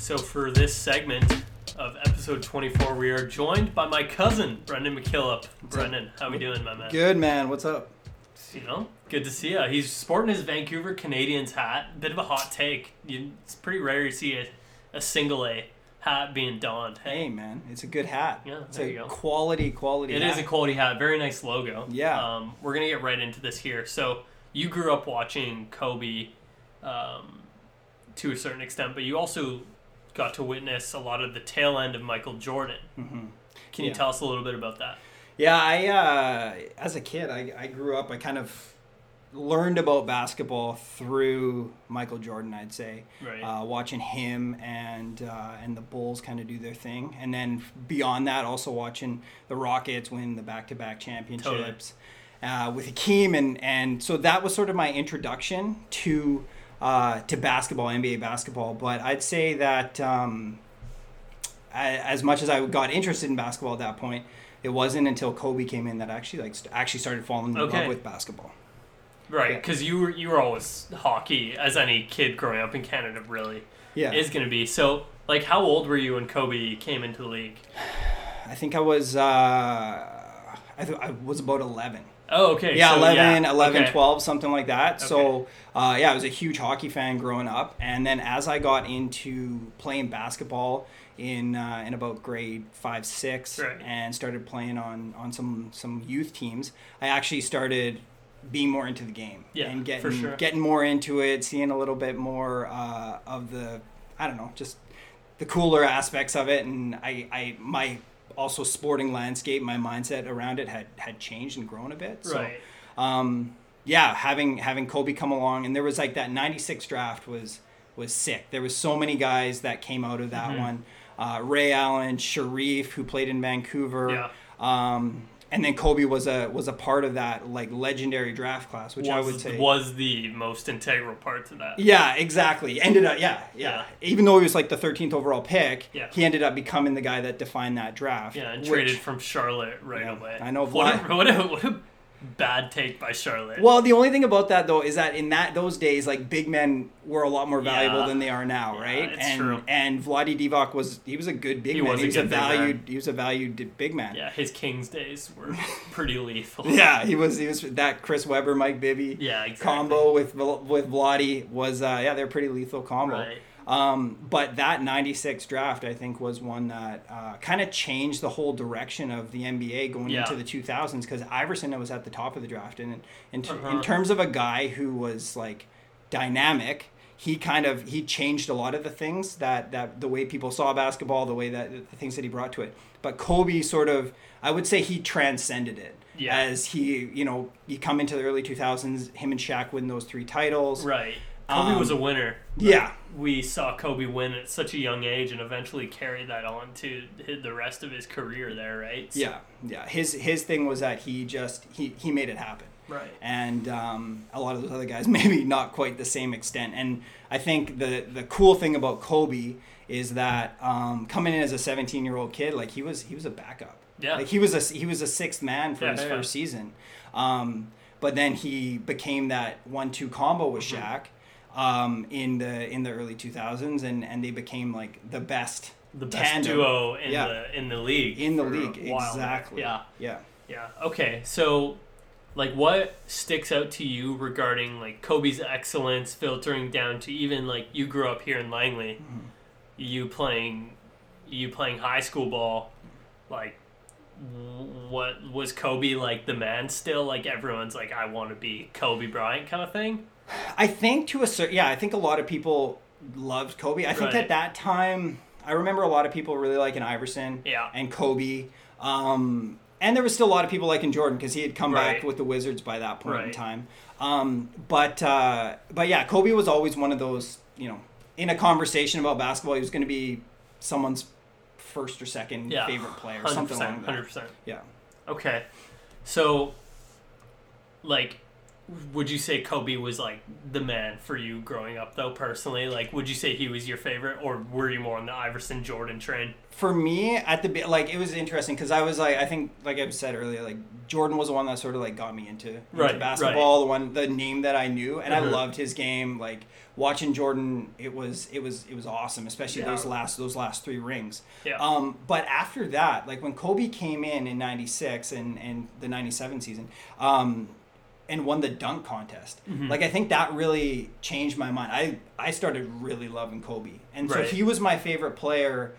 So for this segment of episode 24, we are joined by my cousin, Brendyn McKillop. Brendyn, how are we doing, my man? Good man, what's up? You know, good to see you. He's sporting his Vancouver Canadians hat. Bit of a hot take. You, it's pretty rare to see a, a single A hat being donned. Hey man, it's a good hat. Yeah, it's there a you go. quality, quality. It hat. is a quality hat. Very nice logo. Yeah. Um, we're gonna get right into this here. So you grew up watching Kobe, um, to a certain extent, but you also got to witness a lot of the tail end of Michael Jordan. Mhm. Can you Yeah. tell us a little bit about that? Yeah, I uh, as a kid, I, I grew up. I kind of learned about basketball through Michael Jordan. I'd say, Right. uh, watching him and uh, and the Bulls kind of do their thing, and then beyond that, also watching the Rockets win the back to back championships uh, with Hakeem, and and so that was sort of my introduction to uh, to basketball, NBA basketball. But I'd say that. Um, I, as much as I got interested in basketball at that point, it wasn't until Kobe came in that I actually like actually started falling in Okay. love with basketball. Right, Yeah. because you were you were always hockey, as any kid growing up in Canada really Yeah, is going to be. So, like, how old were you when Kobe came into the league? I think I was uh, I, th- I was about eleven. Oh, okay. Yeah, so, 11, yeah, 11 okay. 12, something like that. So, uh, yeah, I was a huge hockey fan growing up. And then as I got into playing basketball in uh, in about grade five, six, Right. and started playing on, on some, some youth teams, I actually started being more into the game Yeah, and getting for sure. getting more into it, seeing a little bit more uh, of the I don't know, just the cooler aspects of it, and I, I my also sporting landscape, my mindset around it had had changed and grown a bit. So, Right. um, yeah, having having Kobe come along, and there was like that '96 draft was was sick. There was so many guys that came out of that Mhm. one. Uh, Ray Allen, Shareef, who played in Vancouver. Yeah. Um, and then Kobe was a was a part of that like legendary draft class, which was, I would say was the most integral part to that. yeah, exactly. Ended up, yeah, yeah, Even though he was like the 13th overall pick, Yeah. he ended up becoming the guy that defined that draft. Yeah, and which- traded from Charlotte right Yeah, away. I know What a, what, a, what a bad take by Charlotte. Well, the only thing about that though is that in that those days, like big men were a lot more valuable Yeah. than they are now, Yeah, right? it's and true. and Vlade Divac was he was a good big He man. was he was a man. valued he was a valued big man. yeah, his Kings days were pretty lethal. Yeah, he was he was that Chris Webber, Mike Bibby Yeah, exactly. combo with with Vlade was uh, yeah they're pretty lethal combo. Right. Um, but that 96 draft, I think, was one that uh, kind of changed the whole direction of the NBA going Yeah. into the 2000s because Iverson was at the top of the draft. And in, in, Uh-huh. in terms of a guy who was like dynamic, he kind of he changed a lot of the things that, that the way people saw basketball, the way that the things that he brought to it. But Kobe sort of, I would say he transcended it. Yeah. As he, you know, you come into the early 2000s, him and Shaq win those three titles. Right. Kobe Um, was a winner. Yeah. We saw Kobe win at such a young age and eventually carry that on to the rest of his career there, right? So- Yeah, yeah. His his thing was that he just he he made it happen, Right. and um, a lot of those other guys maybe not quite the same extent. And I think the the cool thing about Kobe is that um, coming in as a 17 year old kid, like he was he was a backup. Yeah. Like he was a he was a sixth man for Yeah, his yeah. first season, um, but then he became that one two combo with Mm-hmm. Shaq. Um, in the in the early 2000s, and, and they became like the best The best tandem duo in Yeah. the in the league. in the league. Exactly. Yeah. Yeah. Yeah. Okay. So, like, what sticks out to you regarding like Kobe's excellence, filtering down to even like you grew up here in Langley, Mm-hmm. you playing, you playing high school ball, like. What was Kobe like the man still? Like everyone's like, I want to be Kobe Bryant kind of thing. I think to a certain yeah, I think a lot of people loved Kobe. I think Right. at that time, I remember a lot of people really liking Iverson Yeah. and Kobe. Um, and there was still a lot of people liking Jordan because he had come Right. back with the Wizards by that point in time. Um, but uh, but yeah, Kobe was always one of those you know in a conversation about basketball, he was going to be someone's first or second Yeah. favorite player, something percent. that. Hundred percent. Yeah. Okay. So, like, would you say Kobe was like the man for you growing up, though, personally? Like, would you say he was your favorite, or were you more on the Iverson Jordan train? for me at the like it was interesting because I was like I think like I said earlier like Jordan was the one that sort of like got me into, into Right, basketball the one the name that I knew and Mhm. I loved his game like watching Jordan it was it was it was awesome especially Yeah. those last those last three rings Yeah. um but after that like when Kobe came in in 96 and and the 97 season um and won the dunk contest. Mm-hmm. Like I think that really changed my mind. I I started really loving Kobe, and so Right. he was my favorite player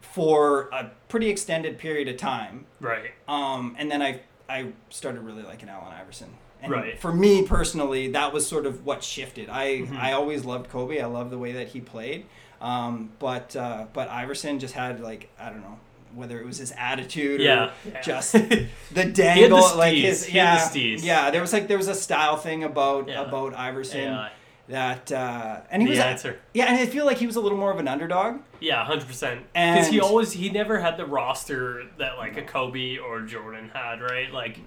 for a pretty extended period of time. Right. Um, and then I I started really liking Allen Iverson. And Right. for me personally, that was sort of what shifted. I Mhm. I always loved Kobe. I loved the way that he played. Um, but uh, but Iverson just had like I don't know whether it was his attitude Yeah. or Yeah. just the dangle, like his He had yeah, the yeah. There was like there was a style thing about Yeah. about Iverson Yeah. that, uh, and he The was answer. yeah, and I feel like he was a little more of an underdog. Yeah, hundred percent. Because he always he never had the roster that like a Kobe or Jordan had, right? Like,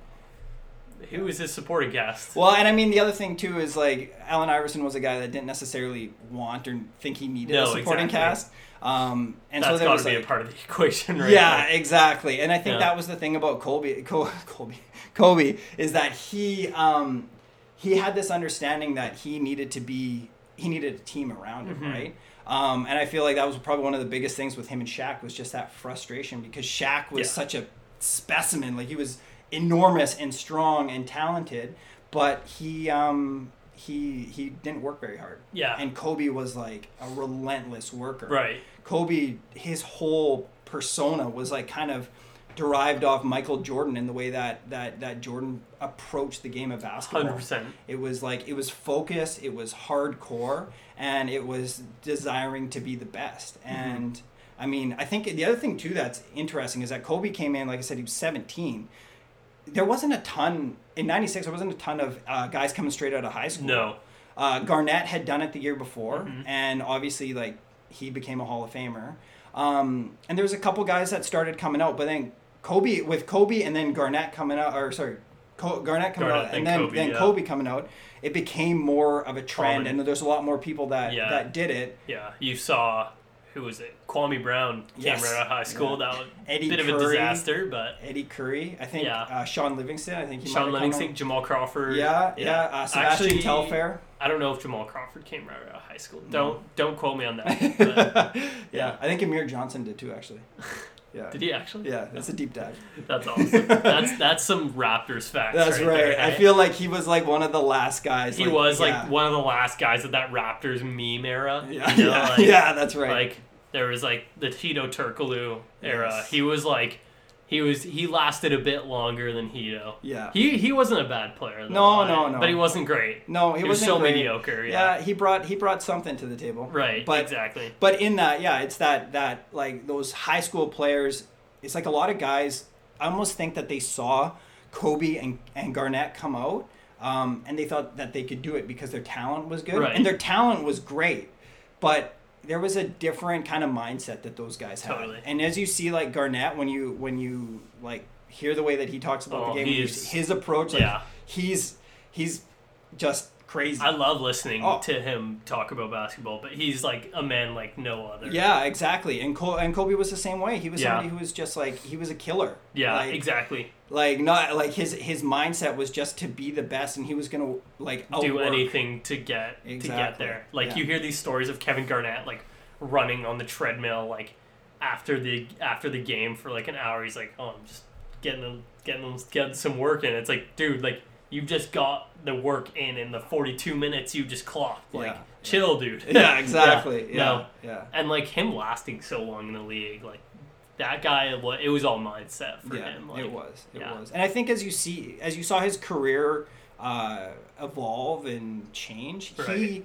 who was his supporting cast? Well, and I mean the other thing too is like Allen Iverson was a guy that didn't necessarily want or think he needed No, a supporting exactly. cast. Um, and That's so there got was to be like, a part of the equation, right? Yeah, Like, exactly. And I think Yeah. that was the thing about Kobe, Kobe, Kobe, Kobe is that he um, he had this understanding that he needed to be he needed a team around him, Mhm. right? Um, and I feel like that was probably one of the biggest things with him and Shaq was just that frustration because Shaq was Yeah. such a specimen, like he was enormous and strong and talented, but he um, he he didn't work very hard. Yeah. And Kobe was like a relentless worker. Right. Kobe, his whole persona was like kind of derived off Michael Jordan in the way that that that Jordan approached the game of basketball. Hundred percent. It was like it was focused, it was hardcore, and it was desiring to be the best. Mm-hmm. And I mean, I think the other thing too that's interesting is that Kobe came in, like I said, he was 17. There wasn't a ton in '96. There wasn't a ton of uh, guys coming straight out of high school. No. Uh, Garnett had done it the year before, Mhm. and obviously, like he became a Hall of Famer. Um, and there was a couple guys that started coming out, but then Kobe with Kobe and then Garnett coming out, or sorry, Co- Garnett coming Garnett, out, and then Kobe, then yeah. Kobe coming out. It became more of a trend, Common. and there's a lot more people that Yeah. that did it. Yeah. You saw who was it? Kwame Brown came Yes. right out of high school. Yeah. That was Eddie a bit of a disaster, but Eddie Curry, I think Yeah. uh, Shaun Livingston, I think he Shaun Livingston. Jamal Crawford. Yeah, yeah, uh, Sebastian Actually, Telfair. I don't know if Jamal Crawford came right out of high school. Don't don't quote me on that. But yeah, I think Amir Johnson did too, actually. Yeah, did he actually? yeah, that's a deep dive. That's awesome. That's that's some Raptors facts. That's right. right. there, I hey? feel like he was like one of the last guys. he like, was yeah. like one of the last guys of that Raptors meme era. Yeah, you know, yeah, like, yeah, that's right. Like there was like the Hedo Turkoglu era. Yes. He was like he was he lasted a bit longer than Hedo. yeah. He he wasn't a bad player. Though, No, no, no. But he wasn't great. no, he, He, was so great. mediocre. Yeah. Yeah, he brought he brought something to the table. Right. But exactly. but in that, yeah, it's that that like those high school players. It's like a lot of guys. I almost think that they saw Kobe and and Garnett come out, um, and they thought that they could do it because their talent was good, Right. and their talent was great, but there was a different kind of mindset that those guys had. Totally. And as you see, like Garnett, when you when you like hear the way that he talks about Oh, the game, when you- he's- his approach, like yeah. he's he's just crazy. I love listening Oh. to him talk about basketball, but he's like a man like no other. Yeah, exactly. And Col- and Kobe was the same way. He was Yeah. somebody who was just like he was a killer. Yeah, like, exactly. Like not like his his mindset was just to be the best, and he was gonna like Do anything to get to get there. Like Yeah. you hear these stories of Kevin Garnett like running on the treadmill like after the after the game for like an hour. He's like, oh, I'm just getting them getting them getting some work in. It's like, dude, like you've just got the work in in the 42 minutes you just clocked. Like, Yeah. chill, dude. Yeah, exactly. yeah, No. yeah. And like him lasting so long in the league, like that guy, it was all mindset for yeah, him. Like, it was. It yeah. was. And I think as you see, as you saw his career uh, evolve and change, he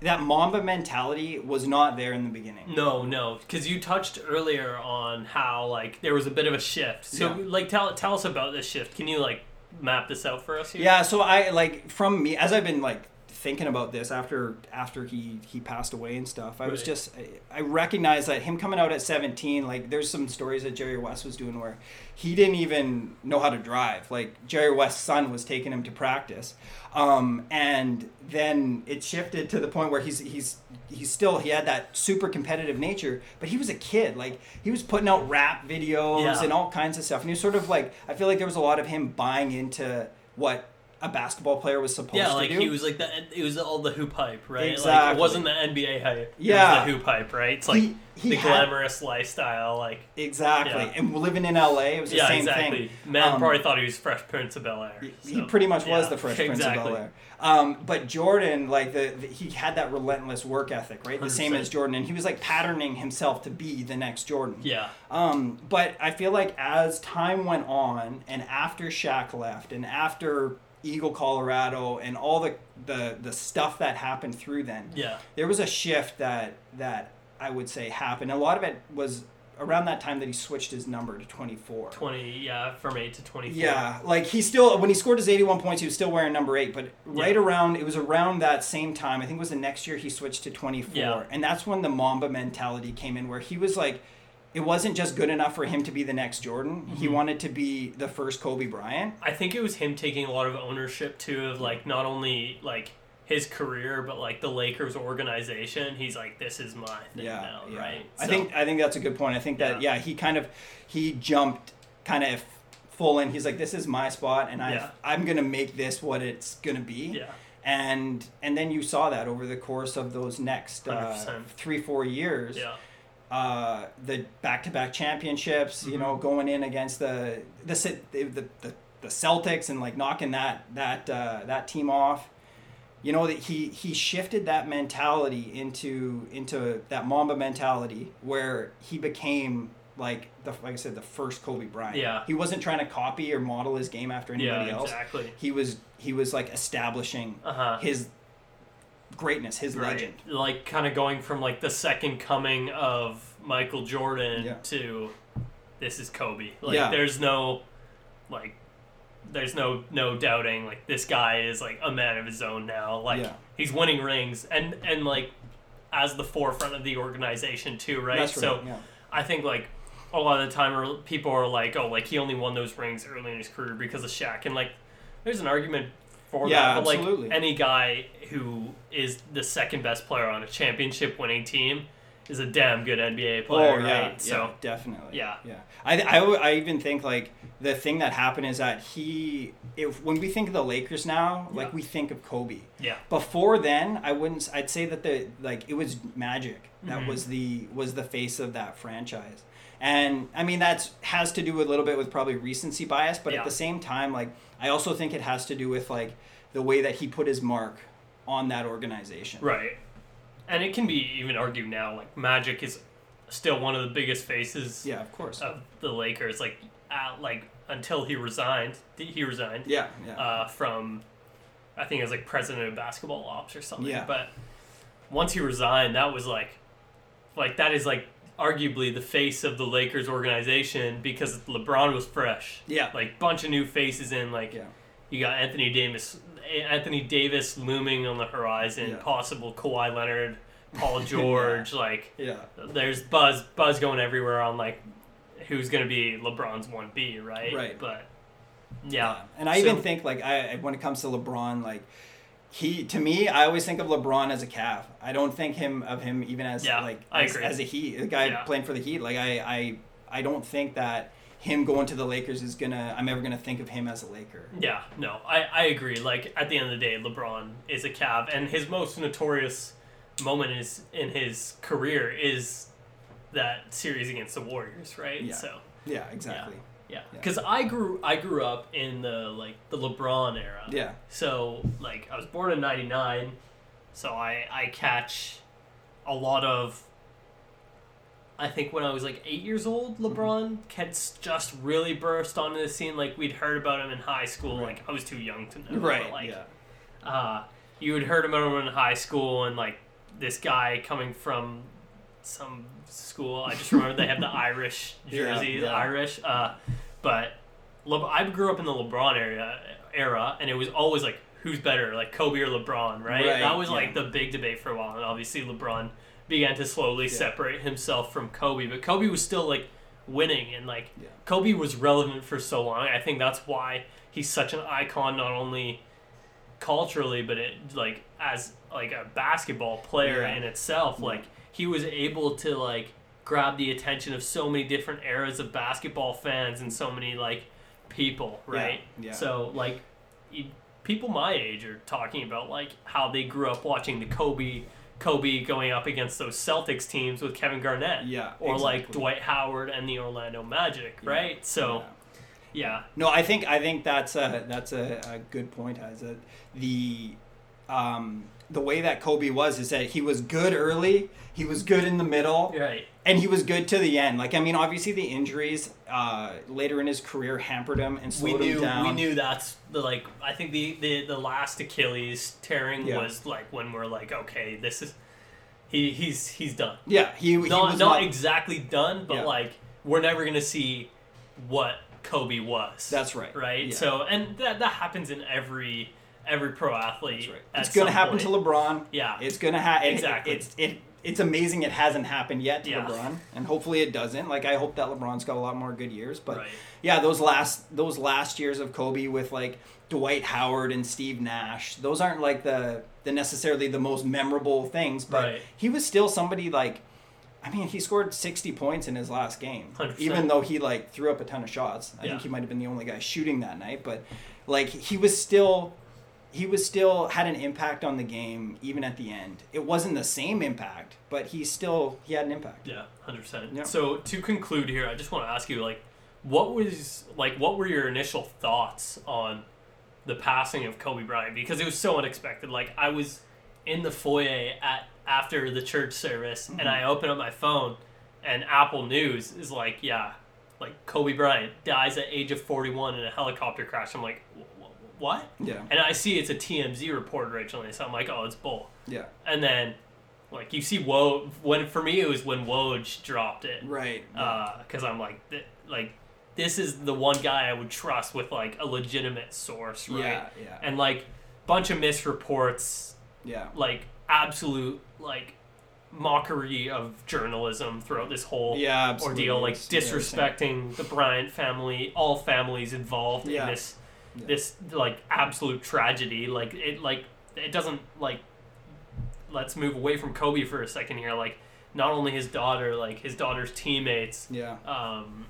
that Mamba mentality was not there in the beginning. No, no, because you touched earlier on how like there was a bit of a shift. So Yeah. like tell tell us about this shift. Can you like map this out for us here? Yeah, so I like from me as I've been like thinking about this after after he he passed away and stuff. I was just I, I recognized that him coming out at 17 like there's some stories that Jerry West was doing where he didn't even know how to drive. Like Jerry West's son was taking him to practice. Um, and then it shifted to the point where he's he's he's still he had that super competitive nature, but he was a kid. Like he was putting out rap videos Yeah. and all kinds of stuff. And he was sort of like I feel like there was a lot of him buying into what a basketball player was supposed Yeah, to like do. he was like the it was all the hoop hype, right? Like Exactly. it wasn't the NBA hype. Yeah. it was the hoop hype, right? It's like He- he the had- glamorous lifestyle, like exactly. Yeah. And living in LA, it was the yeah, same exactly. thing. Man Um, probably thought he was Fresh Prince of Bel Air. He pretty much was the Fresh Prince exactly. of Bel Air. Um, but Jordan, like the, the he had that relentless work ethic, right? The same 100%. as Jordan, and he was like patterning himself to be the next Jordan. Yeah, Um, but I feel like as time went on, and after Shaq left, and after Eagle, Colorado, and all the the the stuff that happened through then, yeah, there was a shift that that I would say happened. A lot of it was around that time that he switched his number to 24. 20, yeah, from 8 to 24. Yeah, like he still when he scored his 81 points, he was still wearing number eight. But right Yeah. around it was around that same time. I think it was the next year he switched to 24, Yeah. and that's when the Mamba mentality came in, where he was like, it wasn't just good enough for him to be the next Jordan. He Mm-hmm. wanted to be the first Kobe Bryant. I think it was him taking a lot of ownership too of like not only like his career but like the Lakers organization. He's like, this is my thing Yeah, now, yeah. right? I So- think I think that's a good point. I think that yeah, he kind of he jumped kind of full in. He's like, this is my spot, and I Yeah. I'm gonna make this what it's gonna be. yeah, and and then you saw that over the course of those next uh, three four years yeah, uh, the back-to-back championships you know going in against the the the, the, the, Celtics and like knocking that that uh, that team off you know that he he shifted that mentality into into that Mamba mentality where he became like the like I said the first Kobe Bryant Yeah. he wasn't trying to copy or model his game after anybody yeah, else exactly. he was he was like establishing Uh huh. his greatness, his Right. legend. Like kind of going from like the second coming of Michael Jordan Yeah. to this is Kobe. Like Yeah. there's no like there's no no doubting like this guy is like a man of his own now. Like Yeah. he's winning rings and and like as the forefront of the organization too, right? That's right. So yeah. I think like a lot of the time people are like, oh, like he only won those rings early in his career because of Shaq, and like there's an argument for Yeah, that. But absolutely. like any guy who is the second best player on a championship winning team is a damn good NBA player, oh yeah, right? So yeah, definitely. Yeah. yeah. I, I, I even think like the thing that happened is that he, if when we think of the Lakers now, like Yeah. we think of Kobe. yeah, Before then, I wouldn't. I'd say that the like it was Magic that Mhm. was the was the face of that franchise, and I mean that's has to do a little bit with probably recency bias, but Yeah. at the same time, like I also think it has to do with like the way that he put his mark on that organization. right. And it can be even argued now, like Magic is still one of the biggest faces Yeah, of course. of the Lakers. Like, at, like until he resigned, he resigned. yeah, yeah. uh, from I think it was like president of basketball ops or something. Yeah. But once he resigned, that was like like that is like arguably the face of the Lakers organization because LeBron was fresh. Yeah. Like bunch of new faces in like yeah. you got Anthony Davis Anthony Davis looming on the horizon, Yeah. possible Kawhi Leonard, Paul George, like Yeah. there's buzz buzz going everywhere on like who's gonna be LeBron's one B, right? Right. But yeah. And I So- even think like I when it comes to LeBron, like he to me, I always think of LeBron as a Cav. I don't think him of him even as Yeah, like as, as a Heat, a guy Yeah. playing for the Heat. Like I, I I don't think that him going to the Lakers is gonna I'm ever gonna think of him as a Laker. Yeah, no, I, I agree. Like at the end of the day, LeBron is a Cav, and his most notorious moment is in his career is that series against the Warriors, right? Yeah. So Yeah, exactly. yeah, Yeah. because I grew I grew up in the like the LeBron era. Yeah. So like I was born in '99, so I I catch a lot of. I think when I was like eight years old, Mm-hmm. LeBron had just really burst onto the scene. Like we'd heard about him in high school. Right. Like I was too young to know. Right. But, like yeah. uh, you had heard about him in high school, and like this guy coming from some school. I just remember they have the Irish Yeah, jersey, the yeah. Irish. Uh, but Le- I grew up in the LeBron area era, and it was always like, who's better, like Kobe or LeBron, right? Right, that was yeah. like the big debate for a while, and obviously LeBron began to slowly separate himself from Kobe, but Kobe was still like winning, and like Yeah. Kobe was relevant for so long. I think that's why he's such an icon, not only culturally, but it like as like a basketball player Yeah. in itself. Yeah. Like he was able to like grab the attention of so many different eras of basketball fans and so many like people, right? yeah. So like you, people my age are talking about like how they grew up watching the Kobe Kobe going up against those Celtics teams with Kevin Garnett. Yeah, Or like. Dwight Howard and the Orlando Magic, Yeah. right? So Yeah. yeah. No, I think I think that's a that's a, a good point. As a, the um, the way that Kobe was is that he was good early, he was good in the middle, Right. and he was good to the end. Like I mean, obviously the injuries uh, later in his career hampered him and we slowed knew him down. we knew that's the like I think the the, the last Achilles tearing Yeah. was like when we're like okay this is he he's he's done. Yeah, he, he not was not not. exactly done, but Yeah. like we're never gonna see what Kobe was. That's right. Right. Yeah. So and that that happens in every every pro athlete. That's right. It's gonna happen point. to LeBron. Yeah. It's gonna happen. Exactly. It's it. It's amazing it hasn't happened yet to Yeah. LeBron, and hopefully it doesn't. Like I hope that LeBron's got a lot more good years, but Right. yeah, those last those last years of Kobe with like Dwight Howard and Steve Nash, those aren't like the the necessarily the most memorable things, but Right. he was still somebody like. I mean, he scored 60 points in his last game, 100%. even though he like threw up a ton of shots. I Yeah. think he might have been the only guy shooting that night, but like he was still he was still had an impact on the game even at the end. It wasn't the same impact, but he still he had an impact. Yeah, hundred percent. Yeah. So to conclude here, I just want to ask you, like, what was like, what were your initial thoughts on the passing of Kobe Bryant? Because it was so unexpected. Like, I was in the foyer at after the church service, and mm-hmm. I open up my phone, and Apple News is like, yeah, like Kobe Bryant dies at age of forty one in a helicopter crash. I'm like, "Wh- wh- what? Yeah. And I see it's a TMZ report originally, so I'm like, oh, it's bull. Yeah. And then, like, you see Woj, when, for me, it was when Woj dropped it. Right. Uh, because I'm like, th- like, this is the one guy I would trust with, like, a legitimate source, right? Yeah, yeah. And, like, bunch of misreports, yeah. like, absolute, like, mockery of journalism throughout this whole Yeah, absolutely. ordeal, like disrespecting the Bryant family, all families involved Yeah. in this Yeah. this like absolute tragedy. Like it like it doesn't like let's move away from Kobe for a second here. Like not only his daughter, like his daughter's teammates, Yeah. um,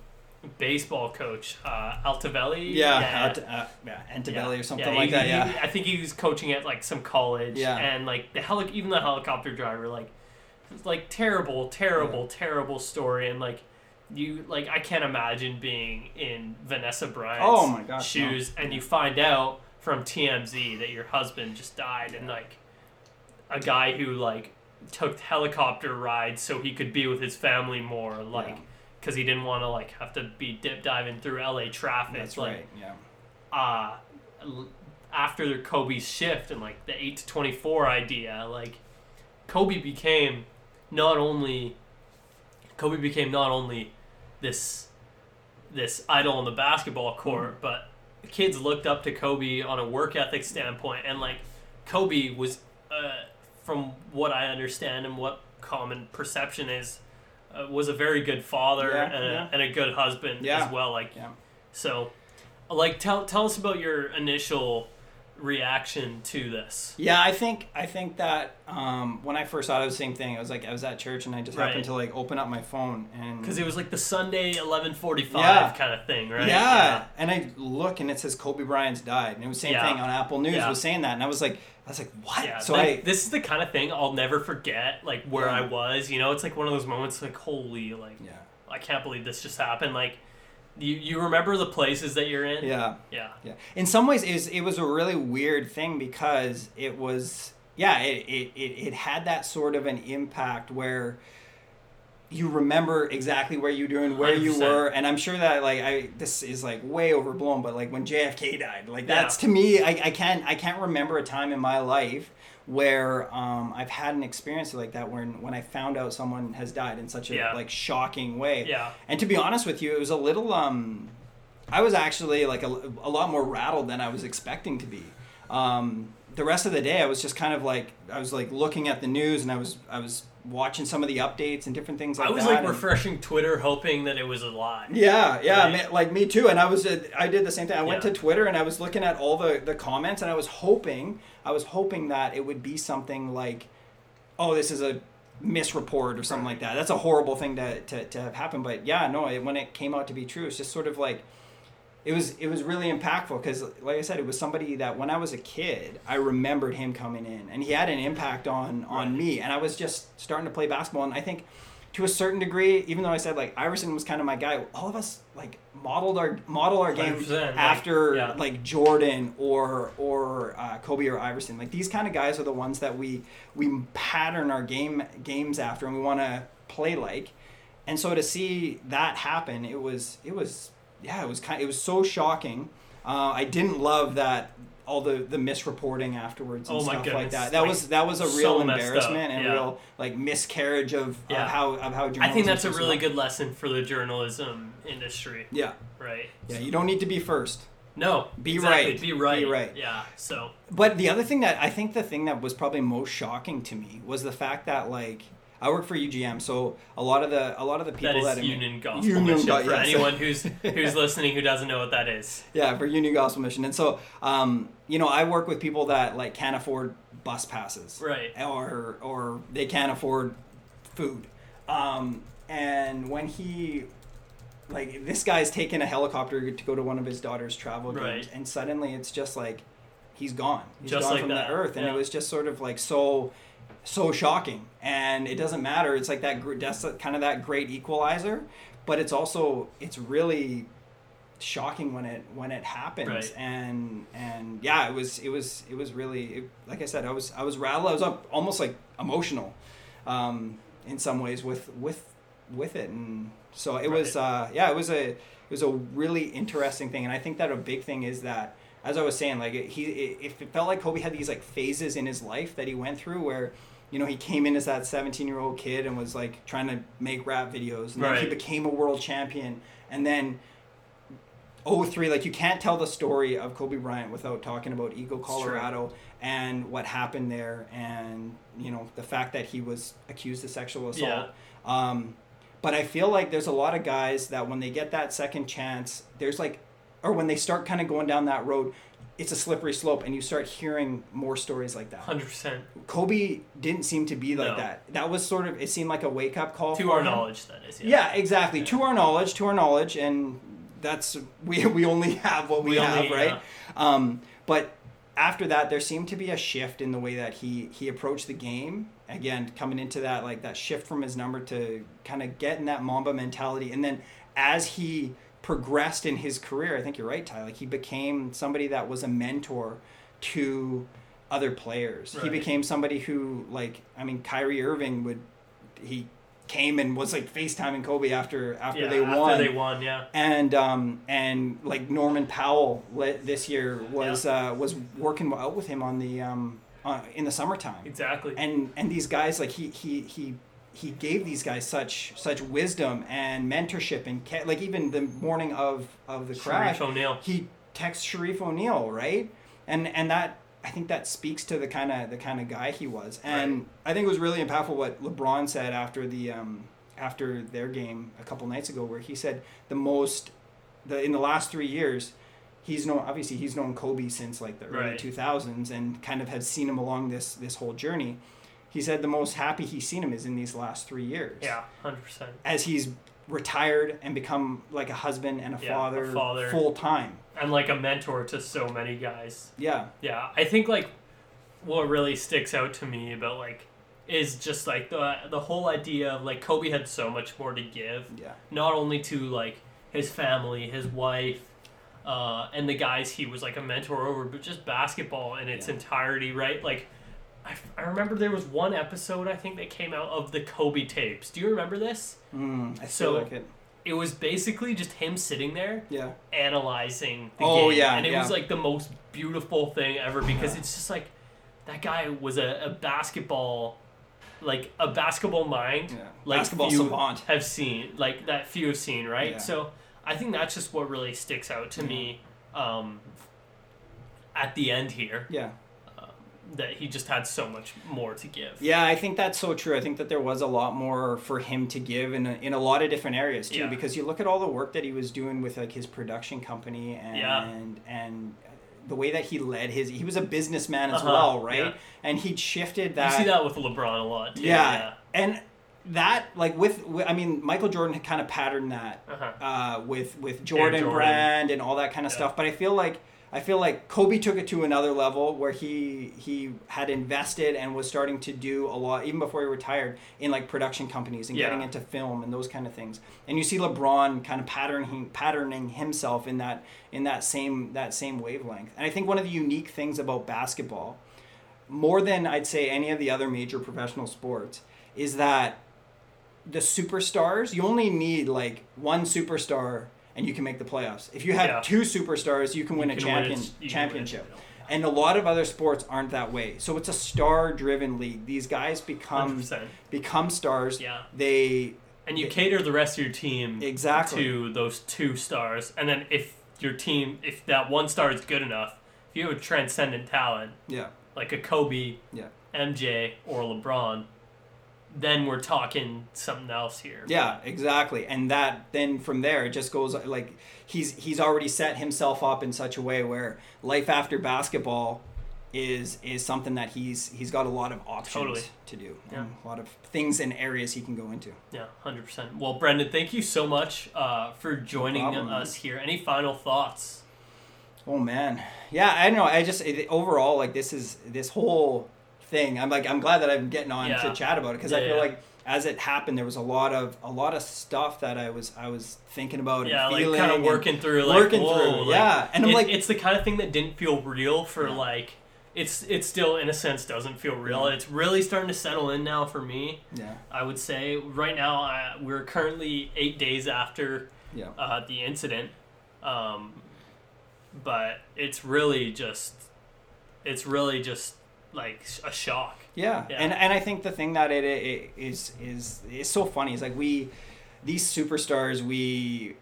baseball coach uh, Altobelli. Yeah, Ant- uh, yeah, Antebelly or something Yeah, like he- that. he- Yeah, I think he was coaching at like some college. Yeah. And like the heli- even the helicopter driver, like, it's, like terrible, terrible, terrible story. And like, you like I can't imagine being in Vanessa Bryant's Oh my gosh, no. shoes, and you find out from TMZ that your husband just died, and like, a guy who like took helicopter rides so he could be with his family more, like. Yeah. Because he didn't want to like have to be dip diving through LA traffic. that's like, right. Yeah. uh, after Kobe's shift and like the eight to twenty four idea, like Kobe became not only Kobe became not only this this idol on the basketball court, but the kids looked up to Kobe on a work ethic standpoint, and like Kobe was, uh, from what I understand and what common perception is, uh, was a very good father Yeah, and, a, yeah. and a good husband Yeah. as well. Like so, like, tell tell us about your initial reaction to this. Yeah, I think I think that um, when I first saw it, it was the same thing. I was like, I was at church and I just Right. happened to like open up my phone and Because it was like the Sunday eleven forty five Yeah. kind of thing, right? Yeah. and I look and it says Kobe Bryant's died, and it was the same Yeah. thing on Apple News Yeah. was saying that, and I was like, I was like, what? Yeah, so like, I this is the kind of thing I'll never forget. Like where Yeah. I was, you know, it's like one of those moments. Like holy, like yeah I can't believe this just happened. Like you you remember the places that you're in? yeah yeah, yeah. In some ways, it was, it was a really weird thing because it was yeah it, it, it, it had that sort of an impact where you remember exactly where you were doing where you 100%. were and i'm sure that like i this is like way overblown but like when jfk died like that's Yeah. to me I, I can't i can't remember a time in my life where um, i've had an experience like that when when i found out someone has died in such a Yeah. like shocking way. Yeah, and to be honest with you it was a little um i was actually like a, a lot more rattled than i was expecting to be. Um the rest of the day i was just kind of like i was like looking at the news and i was i was watching some of the updates and different things like that. I was that like and- refreshing Twitter, hoping that it was a lie. yeah, yeah, Right? like me too. And I was, uh, I did the same thing. I went to Twitter and I was looking at all the the comments, and I was hoping, I was hoping that it would be something like, oh, this is a misreport or something like that. That's a horrible thing to to, to have happened, But yeah, no, it, when it came out to be true, it's just sort of like. It was it was really impactful because, like I said, it was somebody that when I was a kid, I remembered him coming in, and he had an impact on on Right. me. And I was just starting to play basketball, and I think to a certain degree, even though I said like Iverson was kind of my guy, all of us like modeled our model our game 100%, like, after yeah. like Jordan or or uh, Kobe or Iverson. Like these kind of guys are the ones that we we pattern our game games after, and we want to play like. And so to see that happen, it was it was yeah, it was kind it was so shocking. Uh, I didn't love that all the the misreporting afterwards and Oh stuff like that. That Like, was that was a real up, embarrassment and yeah. real like miscarriage of, Yeah. of how of how journalism. I think that's a really good lesson for the journalism industry, Yeah, right? yeah. You don't need to be first. No, Be exactly, right. Be right. Be right. Yeah. So But the other thing that I think the thing that was probably most shocking to me was the fact that like I work for UGM, so a lot of the a lot of the people that is that Union Gospel Union Mission Go- for yes. anyone who's who's listening who doesn't know what that is. yeah for Union Gospel Mission, and so um, you know I work with people that like can't afford bus passes, Right. or or they can't afford food, um, and when he like this guy's taking a helicopter to go to one of his daughter's travel games, Right. and suddenly it's just like he's gone, he's Just gone like from that, the earth, and yeah. it was just sort of like so so shocking. And it doesn't matter. It's like that that's kind of that great equalizer but it's also it's really shocking when it when it happens. Right. and and yeah it was it was it was really it, like i said i was i was rattled. I was up almost like emotional um in some ways with with with it. And so it was uh yeah it was a it was a really interesting thing. And i think that a big thing is that as i was saying like it, he it, it felt like kobe had these like phases in his life that he went through where you know he came in as that 17 year old kid and was like trying to make rap videos. And then he became a world champion. And then 03 like you can't tell the story of kobe bryant without talking about eagle colorado and what happened there and you know the fact that he was accused of sexual assault. Um, but i feel like there's a lot of guys that when they get that second chance there's like or when they start kind of going down that road it's a slippery slope and you start hearing more stories like that Hundred percent. kobe didn't seem to be like No. that that was sort of it seemed like a wake-up call To our him. knowledge, that is. Yeah, exactly. To our knowledge, to our knowledge, and that's we we only have what we, We have, only- right? yeah. Um, but after that, there seemed to be a shift in the way that he he approached the game. Again, coming into that like that shift from his number to kind of getting that Mamba mentality, and then as he progressed in his career, I think you're right, Ty. Like he became somebody that was a mentor to other players. He became somebody who, like, I mean, Kyrie Irving would he came and was like FaceTiming Kobe after after Yeah, they after won. they won, yeah. and um and like Norman Powell this year was uh was working out with him on the um uh, in the summertime. Exactly. And and these guys like he he he he gave these guys such such wisdom and mentorship and ca- like even the morning of of the crash Shareef O'Neal. he texts Shareef O'Neal, right? And and that I think that speaks to the kind of the kind of guy he was. And Right. I think it was really impactful what LeBron said after the um, after their game a couple nights ago, where he said the most the in the last three years. He's known obviously he's known Kobe since like the early Right. two thousands and kind of has seen him along this this whole journey. He said the most happy he's seen him is in these last three years Yeah, hundred percent. as he's retired and become like a husband and a Yeah, a father, father. full time. And like a mentor to so many guys. Yeah, Yeah, I think like what really sticks out to me about like is just like the the whole idea of like Kobe had so much more to give, yeah, not only to like his family, his wife, uh, and the guys he was like a mentor over, but just basketball in its Yeah. entirety, right? Like. I, I remember there was one episode I think that came out of the Kobe tapes. Do you remember this? mm, I feel So- like it. It was basically just him sitting there Yeah, analyzing the Oh, game. yeah, and it yeah. was like the most beautiful thing ever because Yeah. it's just like that guy was a, a basketball like a basketball mind yeah. like Basketball savant. have seen like that few have seen right Yeah. so i think that's just what really sticks out to me um, at the end here Yeah, that he just had so much more to give yeah. I think that's so true. I think that there was a lot more for him to give in a, in a lot of different areas too. Yeah. Because you look at all the work that he was doing with like his production company and Yeah. and the way that he led his. He was a businessman as Uh-huh, well, right? yeah. And he'd shifted that you see that with lebron a lot too. yeah. and that like with, with I mean Michael Jordan had kind of patterned that Uh-huh. uh, with with Jordan, Jordan. brand and all that kind of Yeah. stuff. But I feel like I feel like Kobe took it to another level where he he had invested and was starting to do a lot even before he retired in like production companies and Yeah. getting into film and those kind of things. And you see LeBron kind of patterning patterning himself in that in that same that same wavelength. And I think one of the unique things about basketball more than I'd say any of the other major professional sports is that the superstars you only need like one superstar and you can make the playoffs. If you have Yeah. two superstars, you can win You a can win champion win championship. And a lot of other sports aren't that way. So it's a star-driven league. These guys become 100%. become stars. Yeah. They And you cater the rest of your team Exactly. to those two stars. And then if your team, if that one star is good enough, if you have a transcendent talent yeah like a Kobe, yeah MJ, or LeBron, then we're talking something else here. yeah exactly. And that then from there it just goes like he's he's already set himself up in such a way where life after basketball is is something that he's he's got a lot of options Totally. to do Yeah. and a lot of things and areas he can go into. Yeah, hundred percent. Well, Brendyn, thank you so much uh, for joining problem, man. us here. Any final thoughts? Oh man, yeah. I don't know. I just it, overall like this is this whole thing. I'm like I'm glad that I'm getting on Yeah. to chat about it because Yeah, I feel yeah. like as it happened, there was a lot of a lot of stuff that I was I was thinking about. Yeah, and like kind of working through, like working whoa, through. like, yeah, and I'm it- like, it's the kind of thing that didn't feel real for like. It's it still in a sense doesn't feel real. It's really starting to settle in now for me. yeah, I would say right now I, we're currently eight days after yeah, uh, the incident, um, but it's really just it's really just like a shock. yeah. Yeah. And and I think the thing that it, it is is is so funny is like we these superstars we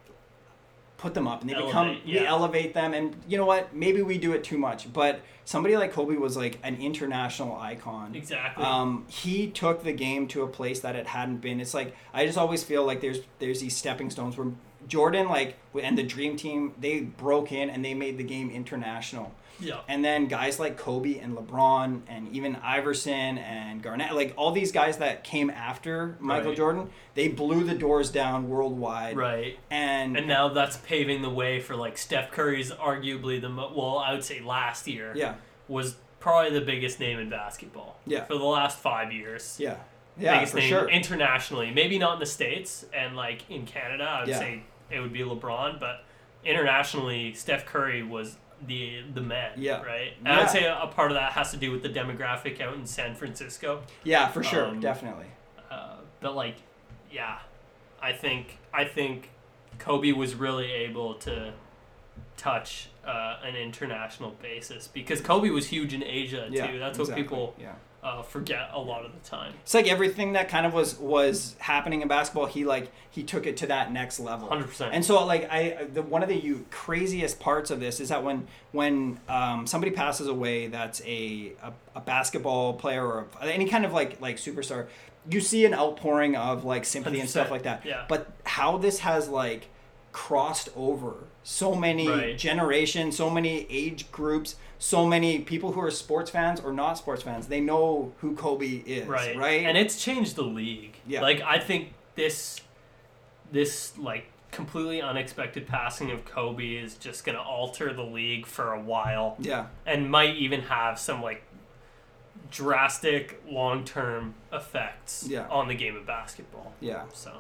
put them up and they become Elevate, we elevate them and you know what maybe we do it too much but somebody like kobe was like an international icon Exactly. um, he took the game to a place that it hadn't been it's like i just always feel like there's there's these stepping stones where jordan like and the dream team they broke in and they made the game international yeah. and then guys like Kobe and LeBron and even Iverson and Garnett, like all these guys that came after Michael Right. Jordan, they blew the doors down worldwide. Right. And, And now that's paving the way for like Steph Curry's arguably the mo- well, I would say last year yeah, was probably the biggest name in basketball. Yeah. For the last five years. yeah, yeah, biggest for name sure. internationally. Maybe not in the states and like in Canada, I would Yeah. say it would be LeBron, but internationally, Steph Curry was the the man. Yeah. Right. And Yeah. I'd say a, a part of that has to do with the demographic out in San Francisco. yeah, for sure, um, definitely. Uh, but like, yeah, I think I think Kobe was really able to touch uh, an international basis because Kobe was huge in Asia Yeah, too. That's what exactly, people Yeah, uh, forget a lot of the time. it's like everything that kind of was was happening in basketball. He like he took it to that next level. Hundred percent. And so, like, I the one of the you, craziest parts of this is that when when um, somebody passes away, that's a, a a basketball player or any kind of like like superstar, you see an outpouring of like sympathy and stuff like that. yeah. But how this has like crossed over so many Right. generations, so many age groups, so many people who are sports fans or not sports fans, they know who Kobe is, right right? and it's changed the league Yeah. like i think this this like completely unexpected passing of kobe is just going to alter the league for a while yeah, and might even have some like drastic long-term effects Yeah. on the game of basketball yeah. so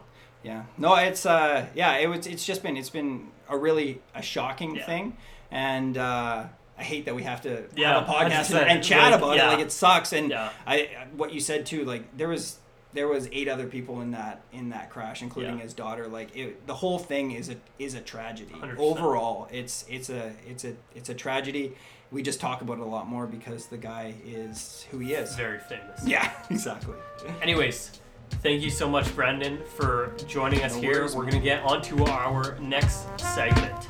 Yeah. No, it's uh yeah, it was it's just been it's been a really a shocking Yeah. thing and uh I hate that we have to Yeah, have a podcast and, and chat Like, about yeah. it like it sucks and Yeah. I what you said too like there was there was eight other people in that in that crash including his daughter like it, the whole thing is a is a tragedy 100%. overall it's it's a it's a it's a tragedy we just talk about it a lot more because the guy is who he is very famous yeah exactly anyways thank you so much Brendyn for joining us No here worries, we're going to get on to our next segment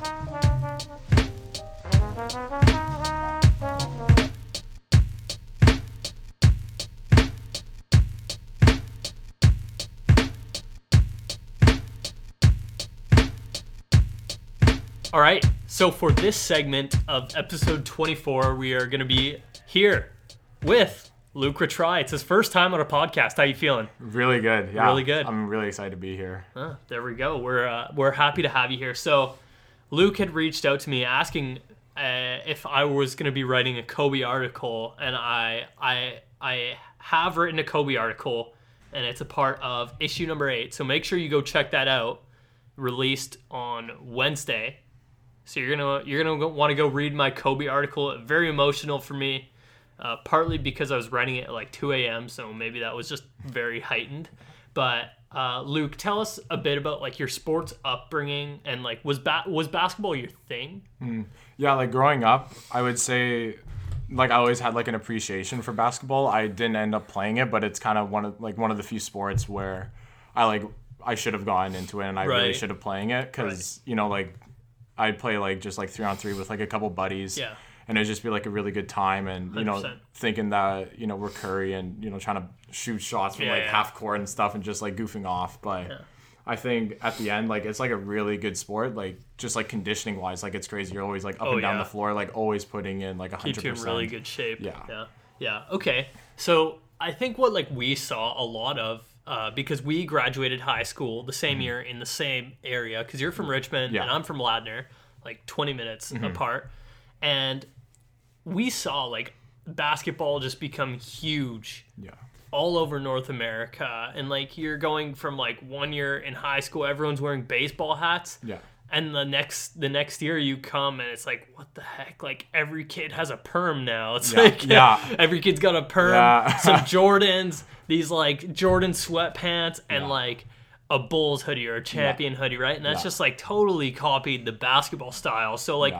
All right. So for this segment of episode 24, we are going to be here with Luke Rattray. It's his first time on a podcast. How you feeling? Really good. Yeah. Really good. I'm really excited to be here. Ah, there we go. We're uh, we're happy to have you here. So, Luke had reached out to me asking uh, if I was going to be writing a Kobe article, and I I I have written a Kobe article, and it's a part of issue number eight. So make sure you go check that out. Released on Wednesday. So you're gonna you're gonna want to go read my Kobe article. Very emotional for me, uh, partly because I was writing it at like 2 a.m. So maybe that was just very heightened. But uh, Luke, tell us a bit about like your sports upbringing and like was ba- was basketball your thing? Yeah, like growing up, I would say like I always had like an appreciation for basketball. I didn't end up playing it, but it's kind of one of like one of the few sports where I like I should have gotten into it and I really should have playing it because you know like I'd play like just like three on three with like a couple buddies. Yeah. And it'd just be like a really good time, and you know, 100%. thinking that you know we're Curry and you know trying to shoot shots from Yeah, like yeah. half court and stuff, and just like goofing off. But I think at the end, like it's like a really good sport, like just like conditioning wise, like it's crazy. You're always like up Oh, and down yeah. the floor, like always putting in like keeps hundred you in percent. really good shape. Yeah. Yeah. Yeah. Okay. So I think what like we saw a lot of uh, because we graduated high school the same year in the same area because you're from Richmond Mm-hmm. Yeah. Mm-hmm. and I'm from Ladner, like 20 minutes apart, and we saw like basketball just become huge Yeah. all over North America and like you're going from like one year in high school everyone's wearing baseball hats Yeah. and the next the next year you come and it's like what the heck like every kid has a perm now it's Yeah, like yeah. every kid's got a perm Yeah. some jordans these like jordan sweatpants and Yeah. like a bulls hoodie or a champion hoodie right and that's just like totally copied the basketball style so like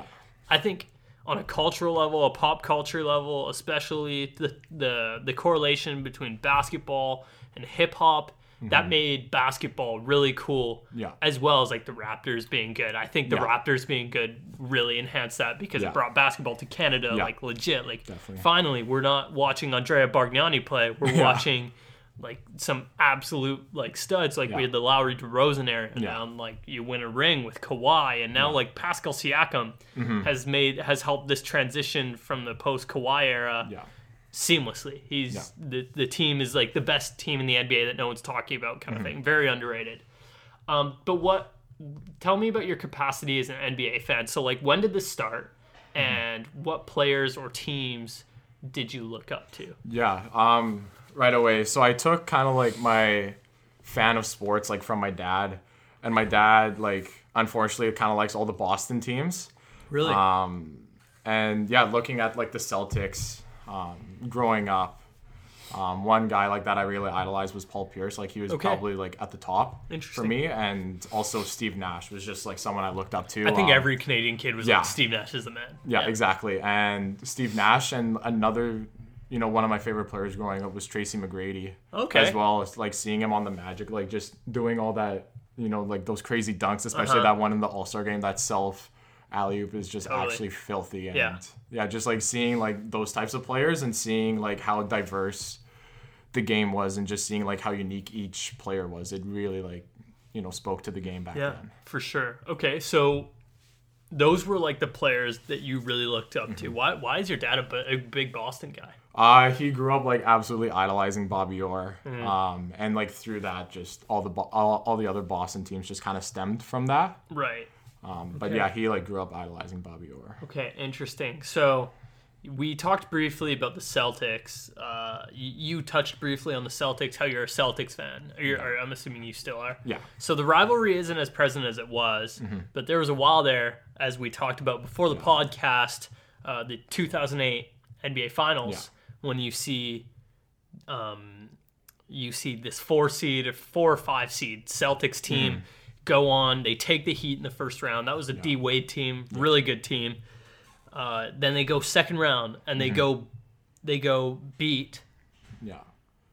i think on a cultural level a pop culture level especially the the, the correlation between basketball and hip-hop that made basketball really cool Mm-hmm. Yeah. as well as like the Raptors being good. I think the Yeah. Raptors being good really enhanced that because Yeah. it brought basketball to Canada like legit. Like Definitely. finally, we're not watching Andrea Bargnani play. We're watching like some absolute like studs. Like Yeah. we had the Lowry DeRozan era, and Yeah. now like you win a ring with Kawhi, and now like Pascal Siakam Mm-hmm. has made has helped this transition from the post Kawhi era Yeah. seamlessly. He's Yeah. the the team is like the best team in the NBA that no one's talking about, kind of Mm-hmm. thing. Very underrated. Um, but what? Tell me about your capacity as an NBA fan. So like, when did this start, Mm-hmm. and what players or teams did you look up to? Yeah. Um. Right away. So I took kind of like my fan of sports like from my dad, and my dad like unfortunately kind of likes all the Boston teams. Really? Um, and yeah, looking at like the Celtics, um, growing up, um, one guy like that I really idolized was Paul Pierce. Like he was Okay. probably like at the top for me, and also Steve Nash was just like someone I looked up to. I think Um, every Canadian kid was yeah. like Steve Nash is the man. yeah, exactly. And Steve Nash and another, you know, one of my favorite players growing up was Tracy McGrady. Okay. As well as like seeing him on the Magic, like just doing all that, you know, like those crazy dunks, especially Uh-huh. that one in the All Star game, that self alley oop is just Totally. actually filthy. And Yeah. yeah, just like seeing like those types of players and seeing like how diverse the game was and just seeing like how unique each player was, it really like, you know, spoke to the game back Yeah, then. for sure. Okay, so those were like the players that you really looked up Mm-hmm. to. Why? Why is your dad a, a big Boston guy? Uh, he grew up like absolutely idolizing Bobby Orr, Mm-hmm. um, and like through that, just all the Bo- all, all the other Boston teams just kind of stemmed from that. Right. Um, but Okay. yeah, he like grew up idolizing Bobby Orr. Okay, interesting. So we talked briefly about the Celtics. Uh, you, you touched briefly on the Celtics, how you're a Celtics fan. Or you're, or I'm assuming you still are. Yeah, So the rivalry isn't as present as it was, Mm-hmm. but there was a while there, as we talked about before the podcast, uh, the 2008 NBA Finals, when you see, um, you see this four seed or four or five seed Celtics team Mm-hmm. go on. They take the Heat in the first round. That was a D Wade team, really good team. Uh, then they go second round and Mm-hmm. they go, they go beat yeah,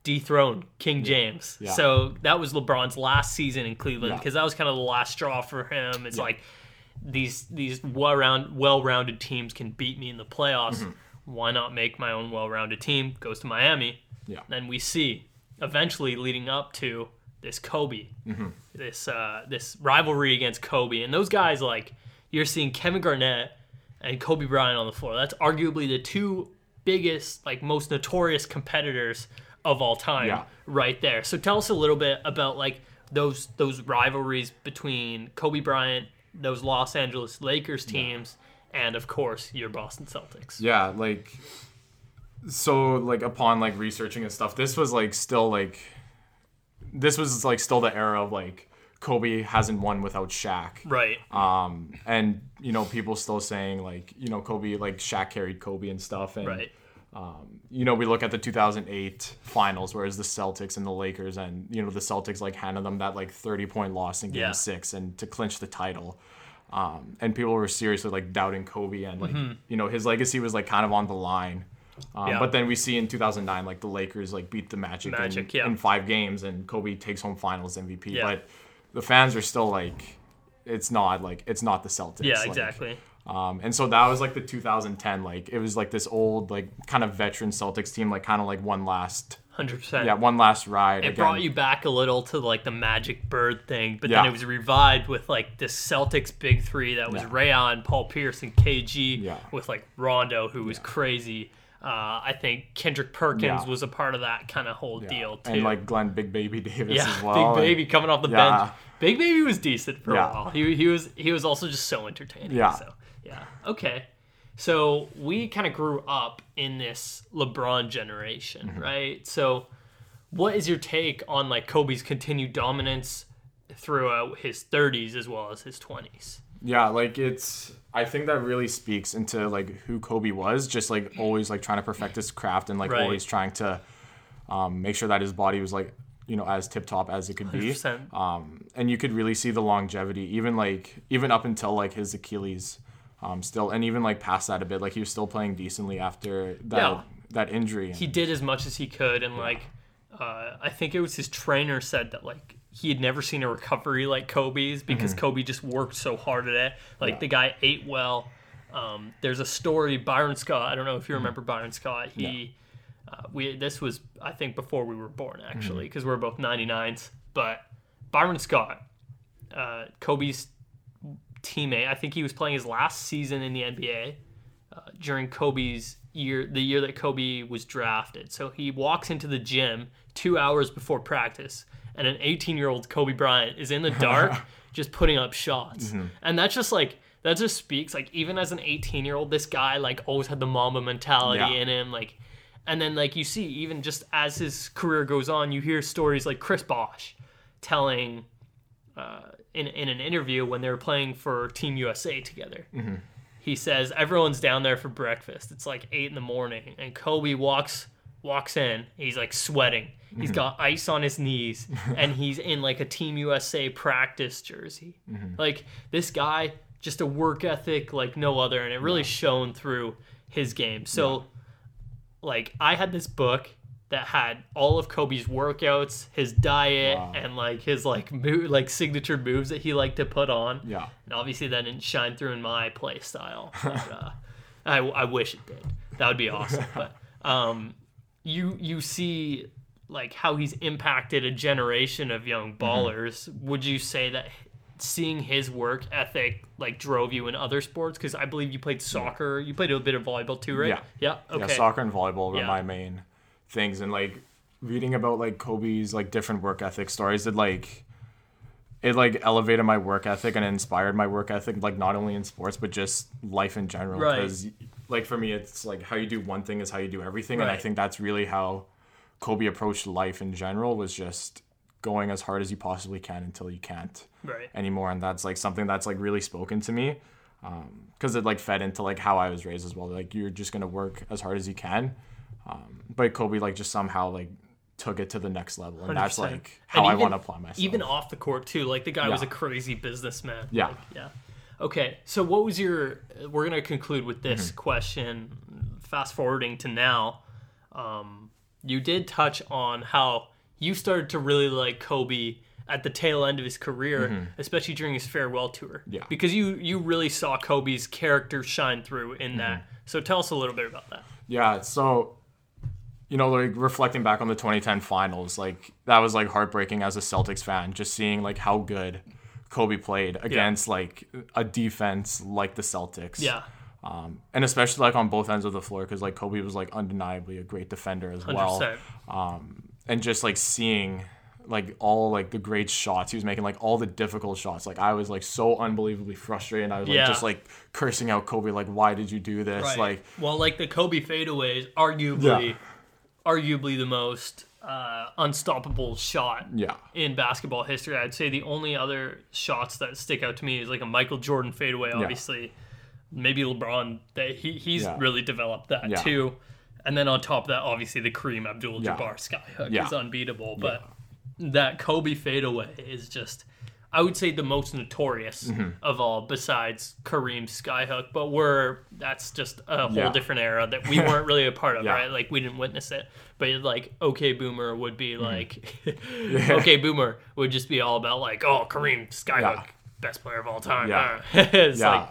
dethrone King James. Yeah. So that was LeBron's last season in Cleveland Yeah. because that was kind of the last straw for him. It's like these these well round well rounded teams can beat me in the playoffs. Mm-hmm. Why not make my own well rounded team? Goes to Miami. yeah, Then we see eventually leading up to this Kobe, Mm-hmm. this uh, this rivalry against Kobe, and those guys like you're seeing Kevin Garnett and Kobe Bryant on the floor. That's arguably the two biggest, like most notorious competitors of all time, Yeah. right there. So tell us a little bit about like those those rivalries between Kobe Bryant, those Los Angeles Lakers teams, and of course your Boston Celtics. yeah. Like, so like upon like researching and stuff, this was like still like, this was like still the era of like Kobe hasn't won without Shaq. Right. Um, and you know people still saying like you know Kobe like Shaq carried Kobe and stuff and Right. um, you know we look at the 2008 finals whereas the Celtics and the Lakers and you know the Celtics like handed them that like 30 point loss in game Yeah. six and to clinch the title Um, and people were seriously like doubting Kobe and like you know his legacy was like kind of on the line. Um, Yeah. But then we see in 2009 like the Lakers like beat the Magic, Magic, in, yeah. in five games and Kobe takes home Finals MVP. Yeah. But the fans are still like, it's not like it's not the Celtics. Yeah, like, exactly. um, and so that was like the 2010, like it was like this old, like kind of veteran Celtics team, like kind of like one last, Hundred percent. yeah, one last ride. It again. brought you back a little to like the Magic Bird thing, but then it was revived with like the Celtics big three that was Yeah. Ray Allen, Paul Pierce, and KG Yeah. with like Rondo, who was crazy. Uh, I think Kendrick Perkins Yeah. was a part of that kind of whole Yeah. deal too. and like Glenn Big Baby Davis yeah, as well. Big and- Baby coming off the Yeah. bench. Big Baby was decent for Yeah. a while. He, he was he was also just so entertaining. Yeah. So yeah. Okay. So we kind of grew up in this LeBron generation, Mm-hmm. right? So what is your take on like Kobe's continued dominance throughout his 30s as well as his 20s? Yeah, like it's. I think that really speaks into like who Kobe was, just like always like trying to perfect his craft and like Right. always trying to um, make sure that his body was like you know as tip top as it could be. 100%. Um, and you could really see the longevity, even like even up until like his Achilles, um, still, and even like past that a bit. Like he was still playing decently after that Yeah. that injury. He did as much as he could and like uh, I think it was his trainer said that like he had never seen a recovery like Kobe's because Kobe just worked so hard at it. Like Yeah. the guy ate well. Um, there's a story Byron Scott. I don't know if you remember Byron Scott. He uh, we this was I think before we were born actually because we're both 99s. But Byron Scott, uh, Kobe's teammate. I think he was playing his last season in the NBA uh, during Kobe's year, the year that Kobe was drafted. So he walks into the gym two hours before practice, and an 18 year old Kobe Bryant is in the dark just putting up shots. And that's just like, that just speaks like even as an 18 year old, this guy like always had the Mamba mentality Yeah. in him. Like, and then like you see, even just as his career goes on, you hear stories like Chris Bosh telling uh, in in an interview when they were playing for Team USA together. Mm-hmm. He says everyone's down there for breakfast. It's like eight in the morning, and Kobe walks walks in. He's like sweating. He's mm-hmm. got ice on his knees, and he's in like a Team USA practice jersey. Mm-hmm. Like this guy, just a work ethic like no other, and it really shone through his game. So, like I had this book that had all of Kobe's workouts, his diet, Wow. and like his like move, like signature moves that he liked to put on. yeah. And obviously that didn't shine through in my play style. But, uh, I, I wish it did. That would be awesome. But um, you you see like how he's impacted a generation of young Mm-hmm. ballers. Would you say that seeing his work ethic like drove you in other sports? Because I believe you played soccer. You played a bit of volleyball too, right? Yeah. Yeah. Okay. Yeah, soccer and volleyball were Yeah. my main things, and like reading about like Kobe's like different work ethic stories did like it like elevated my work ethic and inspired my work ethic like not only in sports but just life in general Right. because like for me it's like how you do one thing is how you do everything and I think that's really how Kobe approached life in general was just going as hard as you possibly can until you can't Right. anymore and that's like something that's like really spoken to me um, because it like fed into like how i was raised as well like you're just gonna work as hard as you can um, but kobe like just somehow like took it to the next level and that's 100%. like how And i even- want to apply myself Even off the court too. Like the guy was a crazy businessman. Yeah. Like, yeah. Okay. So what was your? We're gonna conclude with this Mm-hmm. question. Fast forwarding to now, um, you did touch on how you started to really like Kobe at the tail end of his career, especially during his farewell tour. Mm-hmm. Yeah. Because you you really saw Kobe's character shine through in that. Mm-hmm. So tell us a little bit about that. Yeah, so you know, like reflecting back on the 2010 finals, like that was like heartbreaking as a Celtics fan, just seeing like how good Kobe played against like a defense like the Celtics. Yeah. Um, and especially like on both ends of the floor, because like Kobe was like undeniably a great defender as Hundred well. Um, and just like seeing like all like the great shots he was making, like all the difficult shots. Like I was like so unbelievably frustrated. I was like Yeah. just like cursing out Kobe, like why did you do this? Like well, like the Kobe fadeaways, arguably, Yeah. Arguably the most uh, unstoppable shot yeah. in basketball history. I'd say the only other shots that stick out to me is like a Michael Jordan fadeaway, obviously. Maybe LeBron. That he he's Yeah. really developed that Yeah. too. And then on top of that, obviously the Kareem Abdul-Jabbar Yeah. skyhook Yeah. is unbeatable. But that Kobe fadeaway is just I would say the most notorious Mm-hmm. of all, besides Kareem Skyhook. But we're that's just a whole Yeah. different era that we weren't really a part of, Yeah. right? Like we didn't witness it. But like OK Boomer would be Mm-hmm. like OK Boomer would just be all about like oh Kareem Skyhook, Yeah. best player of all time. Yeah. it's yeah. like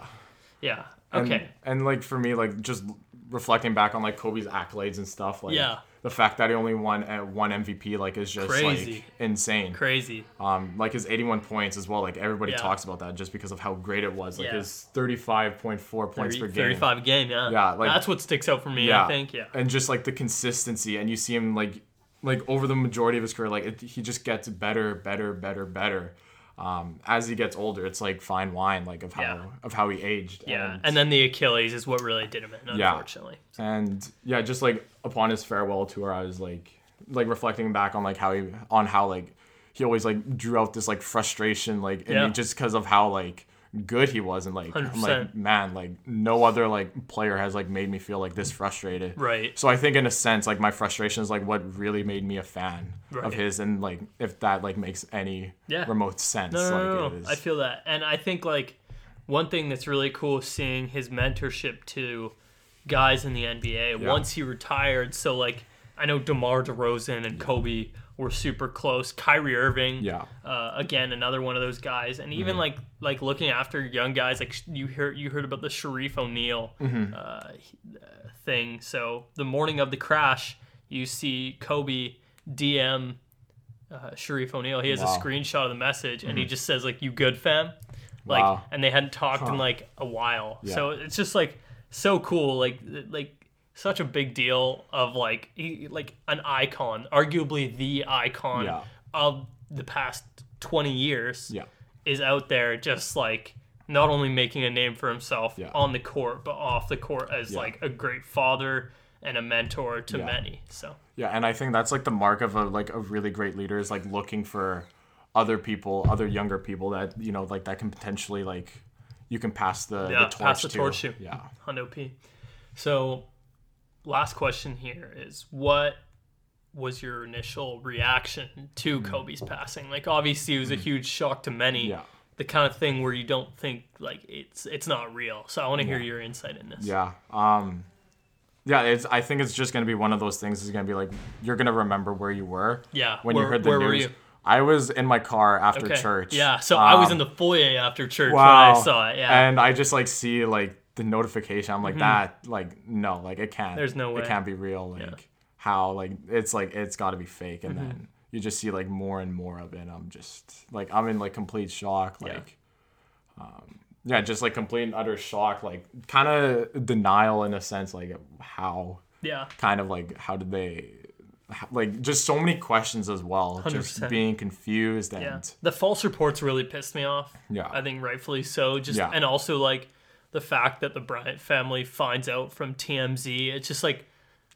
yeah And- okay And, like for me, like just reflecting back on like Kobe's accolades and stuff, like Yeah. The fact that he only won uh, one MVP, like is just Crazy. like insane. crazy. Um, like his 81 points as well. Like everybody Yeah. talks about that just because of how great it was. Like Yeah. his 35.4 points 30, per game. 35 a game, yeah. Yeah, like- that's what sticks out for me. I think, yeah. And just like the consistency, and you see him like like over the majority of his career, like it, he just gets better, better, better, better. Um, as he gets older, it's like fine wine, like of how Yeah. of how he aged. Yeah, and, and then the Achilles is what really did him in, Yeah. unfortunately. and yeah, just like upon his farewell tour, I was like like reflecting back on like how he on how like he always like drew out this like frustration, like Yeah. just because of how like good he was and like I'm like man like no other like player has like made me feel like this frustrated Right. so i think in a sense like my frustration is like what really made me a fan Right. of his and like if that like makes any Yeah. remote sense No, no, like no, it no. is I feel that, and I think like one thing that's really cool seeing his mentorship to guys in the NBA Yeah. once he retired. So like, I know DeMar DeRozan and Kobe were super close. Kyrie Irving, yeah uh, again another one of those guys and even like like looking after young guys like you heard you heard about the Shareef O'Neal uh, he- uh, thing so the morning of the crash you see Kobe DM uh, Shareef O'Neal he has Wow. a screenshot of the message and he just says like you good fam like Wow. and they hadn't talked in like a while Yeah. so it's just like so cool like like such a big deal of like he, like an icon arguably the icon Yeah. of the past 20 years yeah is out there just like not only making a name for himself Yeah. on the court but off the court as like a great father and a mentor to many so yeah and i think that's like the mark of a like a really great leader is like looking for other people other younger people that you know like that can potentially like you can pass the, Yeah, the torch pass the to. torch to. yeah Hundo P. So, last question here is what was your initial reaction to Kobe's passing? Like, obviously, it was a huge shock to many. Hmm. Yeah. The kind of thing where you don't think like it's it's not real. So I want to hear Yeah. your insight in this. Yeah. Um yeah, it's I think it's just gonna be one of those things is gonna be like you're gonna remember where you were. Yeah, When where- you heard the where were news. I was in my car after Okay. church. Yeah. So I was Um, in the foyer after church wow. when I saw it. Yeah. Mm-hmm. And I just like see like the notification. I'm like that like no, like it can't There's no way. it can't be real. Like how like it's like it's gotta be fake and then you just see like more and more of it. I'm just like I'm in like complete shock. Yeah. Like um yeah, just like complete and utter shock, like kind of denial in a sense, like how yeah. kind of like how did they like just so many questions as well 100%. just being confused and Yeah. The false reports really pissed me off. Yeah. I think rightfully so. Just Yeah. and also like the fact that the Bryant family finds out from TMZ. It's just like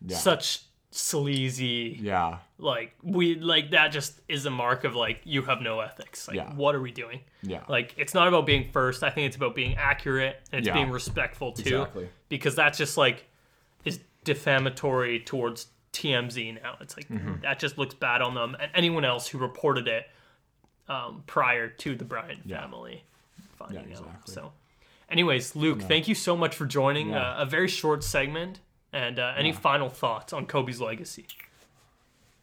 Yeah. such sleazy yeah like we like that just is a mark of like you have no ethics. Like Yeah. what are we doing? yeah Like it's not about being first. I think it's about being accurate and it's being respectful too. Exactly. Because that's just like is defamatory towards TMZ now. It's like Mm-hmm. that just looks bad on them and anyone else who reported it um, prior to the Bryant Yeah. family finding out. exactly. So, anyways, Luke, thank you so much for joining Yeah. uh, a very short segment. And uh, any final thoughts on Kobe's legacy?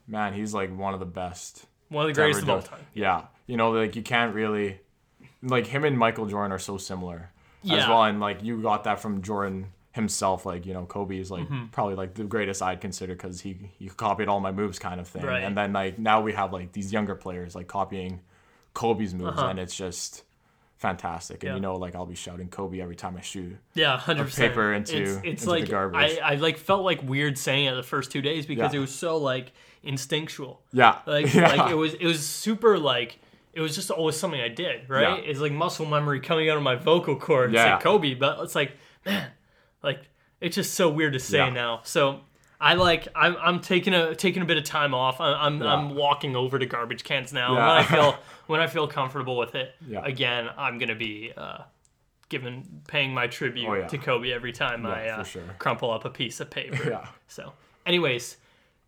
man he's like one of the best One of the greatest of all time. yeah you know like you can't really like him and michael jordan are so similar as well and like you got that from jordan himself like you know kobe is like Mm-hmm. probably like the greatest i'd consider because he he copied all my moves kind of thing Right. and then like now we have like these younger players like copying kobe's moves and it's just fantastic and Uh-huh. Yeah. you know like i'll be shouting kobe every time i shoot Yeah, hundred percent. paper into- it's, it's into the like garbage. I, I like felt like weird saying it the first two days because Yeah. it was so like instinctual. yeah Like yeah. like it was it was super like it was just always something I did right. It's like muscle memory coming out of my vocal cords Yeah. like Kobe, but it's like man, like it's just so weird to say Yeah. now. So. I like I'm, I'm taking a taking a bit of time off. I'm I'm, Yeah. I'm walking over to garbage cans now. Yeah. When I feel when I feel comfortable with it, Yeah. again, I'm gonna be uh, giving paying my tribute Oh, to Kobe every time I uh, sure. crumple up a piece of paper. Yeah. So, anyways,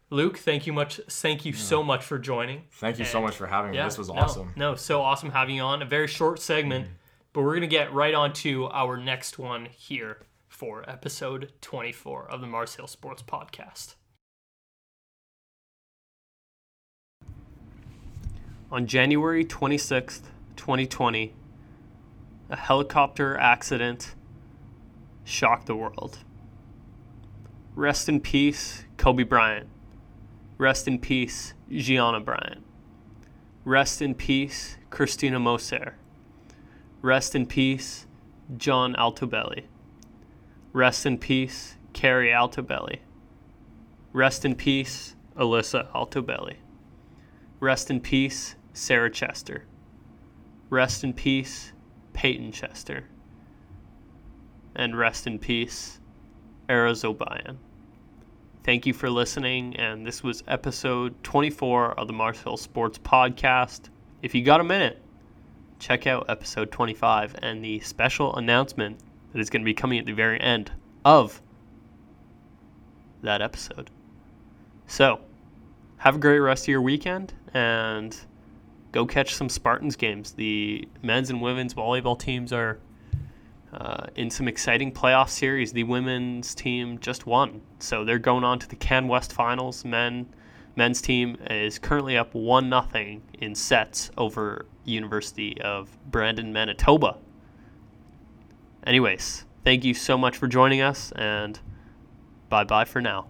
Luke, thank you much. Thank you so much for joining. Thank you so much for having me. Yeah, This was awesome. Mm-hmm. No, so awesome having you on. A very short segment, but we're gonna get right on to our next one here for episode 24 of the Mars Hill Sports Podcast. On January 26th, 2020, a helicopter accident shocked the world. Rest in peace, Kobe Bryant. Rest in peace, Gianna Bryant. Rest in peace, Christina Mauser. Rest in peace, John Altobelli. Rest in peace, Keri Altobelli. Rest in peace, Alyssa Altobelli. Rest in peace, Sarah Chester. Rest in peace, Payton Chester. And rest in peace, Ara Zobayan. Thank you for listening, and this was episode 24 of the Mars Hill Sports Podcast. If you got a minute, check out episode 25 and the special announcement that is going to be coming at the very end of that episode. So, have a great rest of your weekend and go catch some Spartans games. The men's and women's volleyball teams are uh, in some exciting playoff series. The women's team just won, so they're going on to the Can West Finals. Men men's team is currently up one nothing in sets over University of Brandon, Manitoba. Anyways, thank you so much for joining us, and bye bye for now.